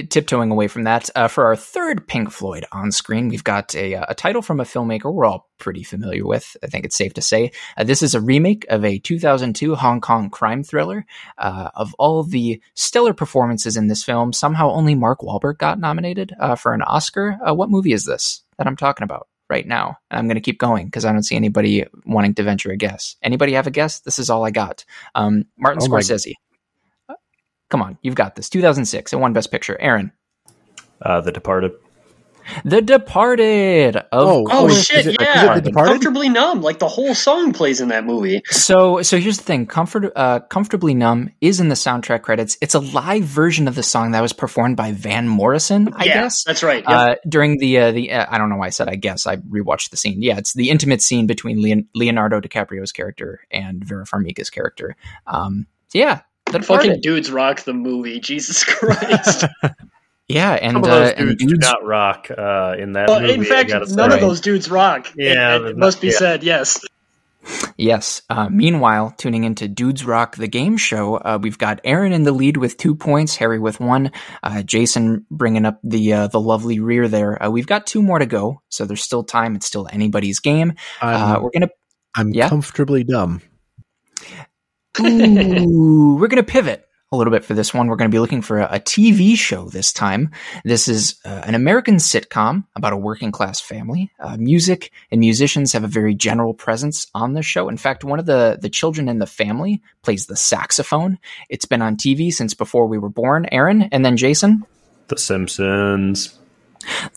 tiptoeing away from that, uh, for our third Pink Floyd on screen, we've got a, uh, a, title from a filmmaker we're all pretty familiar with. I think it's safe to say. Uh, this is a remake of a 2002 Hong Kong crime thriller. Uh, of all the stellar performances in this film, somehow only Mark Wahlberg got nominated uh, for an Oscar. what movie is this that I'm talking about? right now. And I'm going to keep going because I don't see anybody wanting to venture a guess. Anybody have a guess? This is all I got. Um, Martin oh Scorsese. Come on, you've got this. 2006, it won Best Picture. Aaron. Uh, the Departed. The Departed. Of oh, oh shit! It, yeah, comfortably numb. Like the whole song plays in that movie. So, so here's the thing: Comfort, uh, comfortably numb is in the soundtrack credits. It's a live version of the song that was performed by Van Morrison. I yeah, guess that's right. Yep. Uh, during the uh, the uh, I don't know why I said I guess I rewatched the scene. Yeah, it's the intimate scene between Leon- Leonardo DiCaprio's character and Vera Farmiga's character. Um, yeah, that fucking dudes rock the movie. Jesus [LAUGHS] Christ. [LAUGHS] yeah, and, Some of those uh, dudes, dudes, do not rock uh, in that. Well, movie, in fact, none of those dudes rock. Yeah, it, it must be yeah. said. Yes. Yes. Uh, meanwhile, tuning into Dudes Rock, the game show, uh, we've got Aaron in the lead with two points, Harry with one, uh, Jason bringing up the uh, the lovely rear there. Uh, we've got two more to go, so there's still time. It's still anybody's game. Uh, we're gonna. I'm yeah? comfortably dumb. Ooh, we're going to pivot a little bit for this one. We're going to be looking for a, a TV show this time. This is uh, an American sitcom about a working class family. Uh, music and musicians have a very general presence on this show. In fact, one of the, the children in the family plays the saxophone. It's been on TV since before we were born. Aaron, and then Jason? The Simpsons.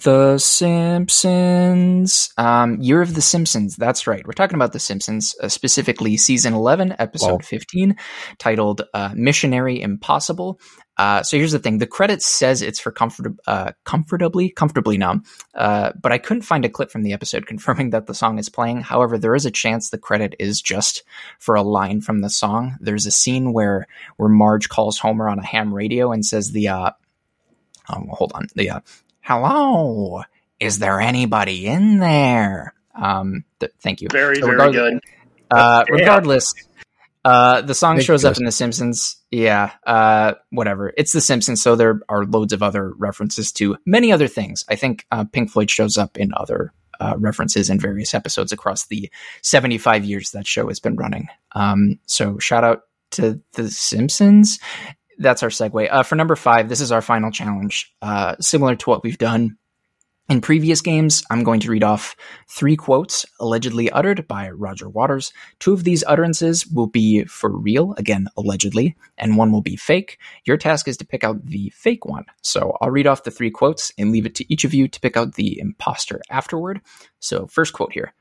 The Simpsons. Um, Year of the Simpsons. That's right. We're talking about The Simpsons, uh, specifically season 11, episode 15, titled uh, Missionary Impossible. Uh, so here's the thing: the credit says it's for comfort, uh, comfortably, comfortably numb, uh, but I couldn't find a clip from the episode [LAUGHS] confirming that the song is playing. However, there is a chance the credit is just for a line from the song. There's a scene where where Marge calls Homer on a ham radio and says the uh, oh, hold on the uh, hello, is there anybody in there? Um, th- thank you. Very, so very good. Uh, regardless, uh, the song shows up in The Simpsons. Yeah, uh, whatever. It's The Simpsons, so there are loads of other references to many other things. I think uh, Pink Floyd shows up in other uh, references in various episodes across the 75 years that show has been running. Um, so shout out to The Simpsons that's our segue. Uh, for number five, this is our final challenge. Uh, similar to what we've done In previous games, I'm going to read off three quotes allegedly uttered by Roger Waters. Two of these utterances will be for real, again, allegedly, and one will be fake. Your task is to pick out the fake one. So I'll read off the three quotes and leave it to each of you to pick out the imposter afterward. So, first quote here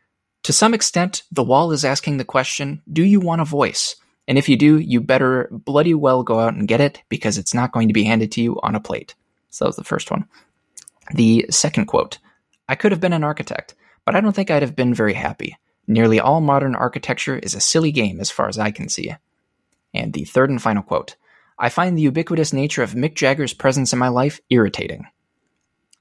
To some extent, the wall is asking the question Do you want a voice? And if you do, you better bloody well go out and get it because it's not going to be handed to you on a plate. So that was the first one. The second quote I could have been an architect, but I don't think I'd have been very happy. Nearly all modern architecture is a silly game as far as I can see. And the third and final quote I find the ubiquitous nature of Mick Jagger's presence in my life irritating.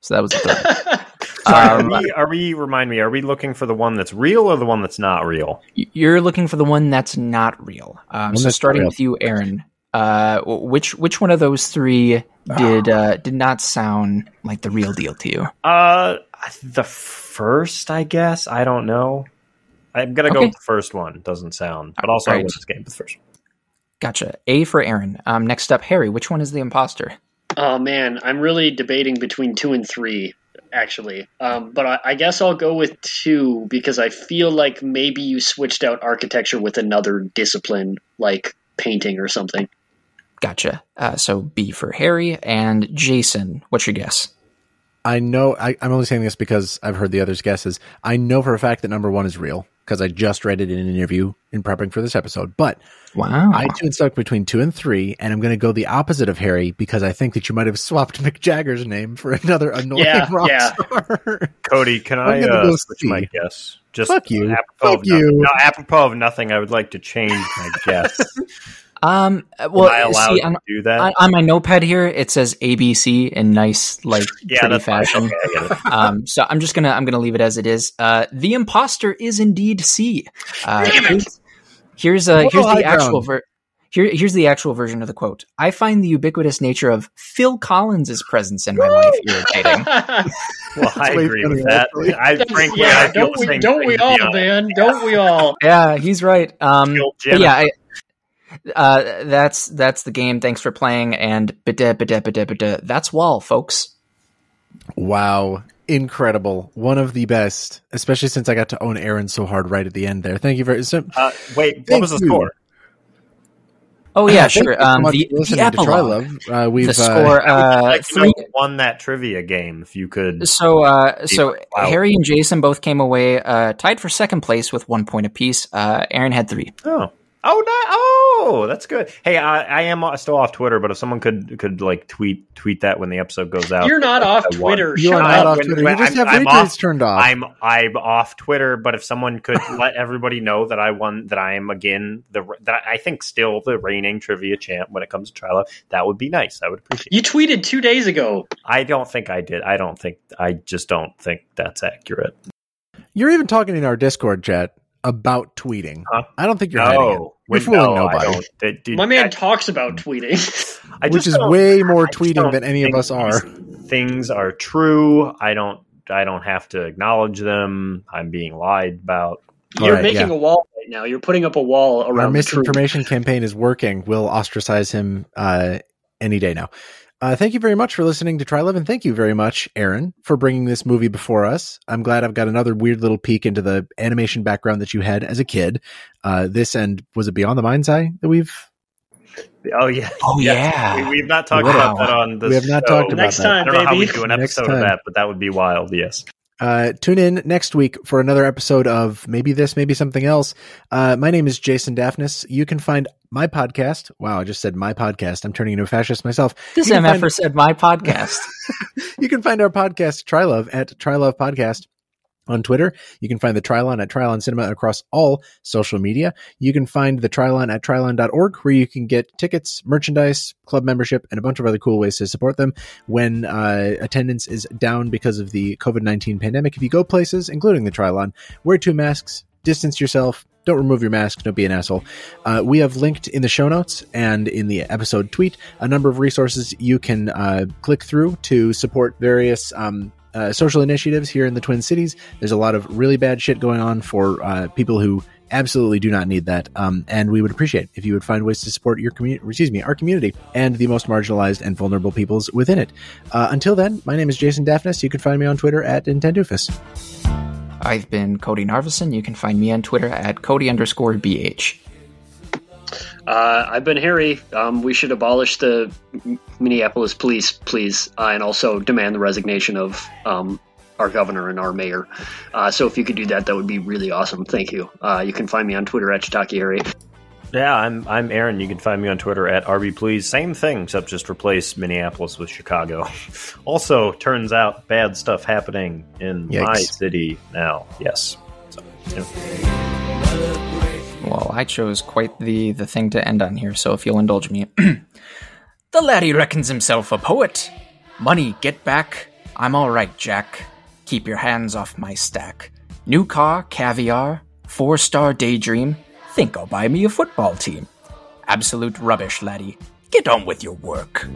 So that was the third. [LAUGHS] Sorry, Um, are, we, are we remind me? Are we looking for the one that's real or the one that's not real? You're looking for the one that's not real. Um, so starting real. with you, Aaron. Uh, which which one of those three did uh, did not sound like the real deal to you? Uh, the first, I guess. I don't know. I'm gonna go with the first one. Doesn't sound, but also I Alright. won this game with the first. one. Gotcha. A for Aaron. Um, next up, Harry. Which one is the imposter? Oh man, I'm really debating between two and three, actually. Um, but I, I guess I'll go with two because I feel like maybe you switched out architecture with another discipline, like painting or something. Gotcha. Uh, so B for Harry and Jason. What's your guess? I know. I, I'm only saying this because I've heard the others' guesses. I know for a fact that number one is real because I just read it in an interview in prepping for this episode. But Wow. I too am stuck between two and three, and I'm going to go the opposite of Harry because I think that you might have swapped [LAUGHS] Mick Jagger's name for another annoying Yeah, rock yeah. star. [LAUGHS] Cody, can I I'm gonna uh, go switch C. my guess? Just Fuck you. Apropos Fuck of nothing. you. No, apropos of nothing, I would like to change my [LAUGHS] guess. Um. uh, Well, Am I allowed see, to on, do that? on, on my notepad here, it says ABC in nice, [LAUGHS] like yeah, pretty fashion. Okay, I get it. [LAUGHS] [LAUGHS] um, so I'm just gonna I'm gonna leave it as it is. Uh, the imposter is indeed C. Uh, Damn it. here's- Here's uh, here's the actual ver- here here's the actual version of the quote. I find the ubiquitous nature of Phil Collins' presence in my life irritating. Well, I way agree with that. actually. I frankly, yeah, I feel don't the we? Don't thing, we all, be honest. man? Don't we all? yeah, he's right. Um, Phil but Jenner. yeah, I, uh, that's that's the game. Thanks for playing. And bida bida bida bida. That's Wall, folks. Wow. Incredible. One of the best, especially since I got to own Aaron so hard right at the end there. Thank you very so, Uh, wait, what was the you. score? Oh yeah, sure. Um, much the, for the epilogue. Love. Uh, we've The uh, score. Uh, like to know three. won that trivia game. If you could, So, uh, so Wow. Harry and Jason both came away uh, tied for second place with one point apiece. Uh, Aaron had three. oh, oh, no, oh, that's good. Hey, I, I am still off Twitter, but if someone could could like tweet tweet that when the episode goes out, You're not off Twitter. You're not off Twitter. when you just I'm- have I'm replays off- turned off. I'm I'm off Twitter, but if someone could [LAUGHS] let everybody know that I won, that I am again the that I think still the reigning trivia champ when it comes to Trilo, that would be nice. I would appreciate. it. You tweeted two days ago. I don't think I did. I don't think I just don't think that's accurate. You're even talking in our Discord chat about tweeting. Huh? I don't think you're hiding it. No, You're fooling no, nobody. That- dude, My man I- talks about tweeting. [LAUGHS] I Which is way more I tweeting than any of us are. Things are true. I don't. I don't have to acknowledge them. I'm being lied about. You're right, making yeah. a wall right now. You're putting up a wall around Our the misinformation campaign is working. We'll ostracize him uh, any day now. Uh, thank you very much for listening to Trylove, and thank you very much, Aaron, for bringing this movie before us. I'm glad I've got another weird little peek into the animation background that you had as a kid. Uh, this and was it Beyond the Mind's Eye that we've Oh yeah. Oh [LAUGHS] Yeah. yeah. We, we've not talked Wow. about that on the We have not show. talked about that. Next that. time, I don't know how we baby. do an Next episode of that, but that would be wild. Yes. Uh, tune in next week for another episode of maybe this, maybe something else. Uh, my name is Jason Daphnis. You can find my podcast. Wow, I just said my podcast. I'm turning into a fascist myself. This You can MF find- said my podcast. [LAUGHS] you can find our podcast Trylove at Trylove Podcast on Twitter. You can find the Trylon at Trylon Cinema across all social media. You can find the Trylon at trylon.org where you can get tickets, merchandise, club membership, and a bunch of other cool ways to support them when uh, attendance is down because of the COVID 19 pandemic. If you go places, including the Trylon, wear two masks, distance yourself. Don't remove your mask. Don't be an asshole. Uh, we have linked in the show notes and in the episode tweet a number of resources you can uh, click through to support various um, uh, social initiatives here in the Twin Cities. There's a lot of really bad shit going on for uh, people who absolutely do not need that. Um, and we would appreciate if you would find ways to support your community, excuse me, our community and the most marginalized and vulnerable peoples within it. Uh, until then, my name is Jason Daphnis. You can find me on Twitter at Nintendoofus. I've been Cody Narvison. You can find me on Twitter at Cody underscore BH. Uh, I've been Harry. Um, we should abolish the Minneapolis police, please, uh, and also demand the resignation of um, our governor and our mayor. Uh, so if you could do that, that would be really awesome. Thank you. Uh, you can find me on Twitter at Chitaki Harry. Yeah, I'm I'm Aaron. You can find me on Twitter at RB Please. Same thing, except just replace Minneapolis with Chicago. [LAUGHS] also, turns out bad stuff happening in Yikes. my city now. Yes. So, Well, I chose quite the the thing to end on here, so if you'll indulge me. [CLEARS THROAT] the laddie reckons himself a poet. Money, get back. I'm all right, Jack. Keep your hands off my stack. New car, caviar, four star daydream. Think I'll buy me a football team. Absolute rubbish, laddie. Get on with your work.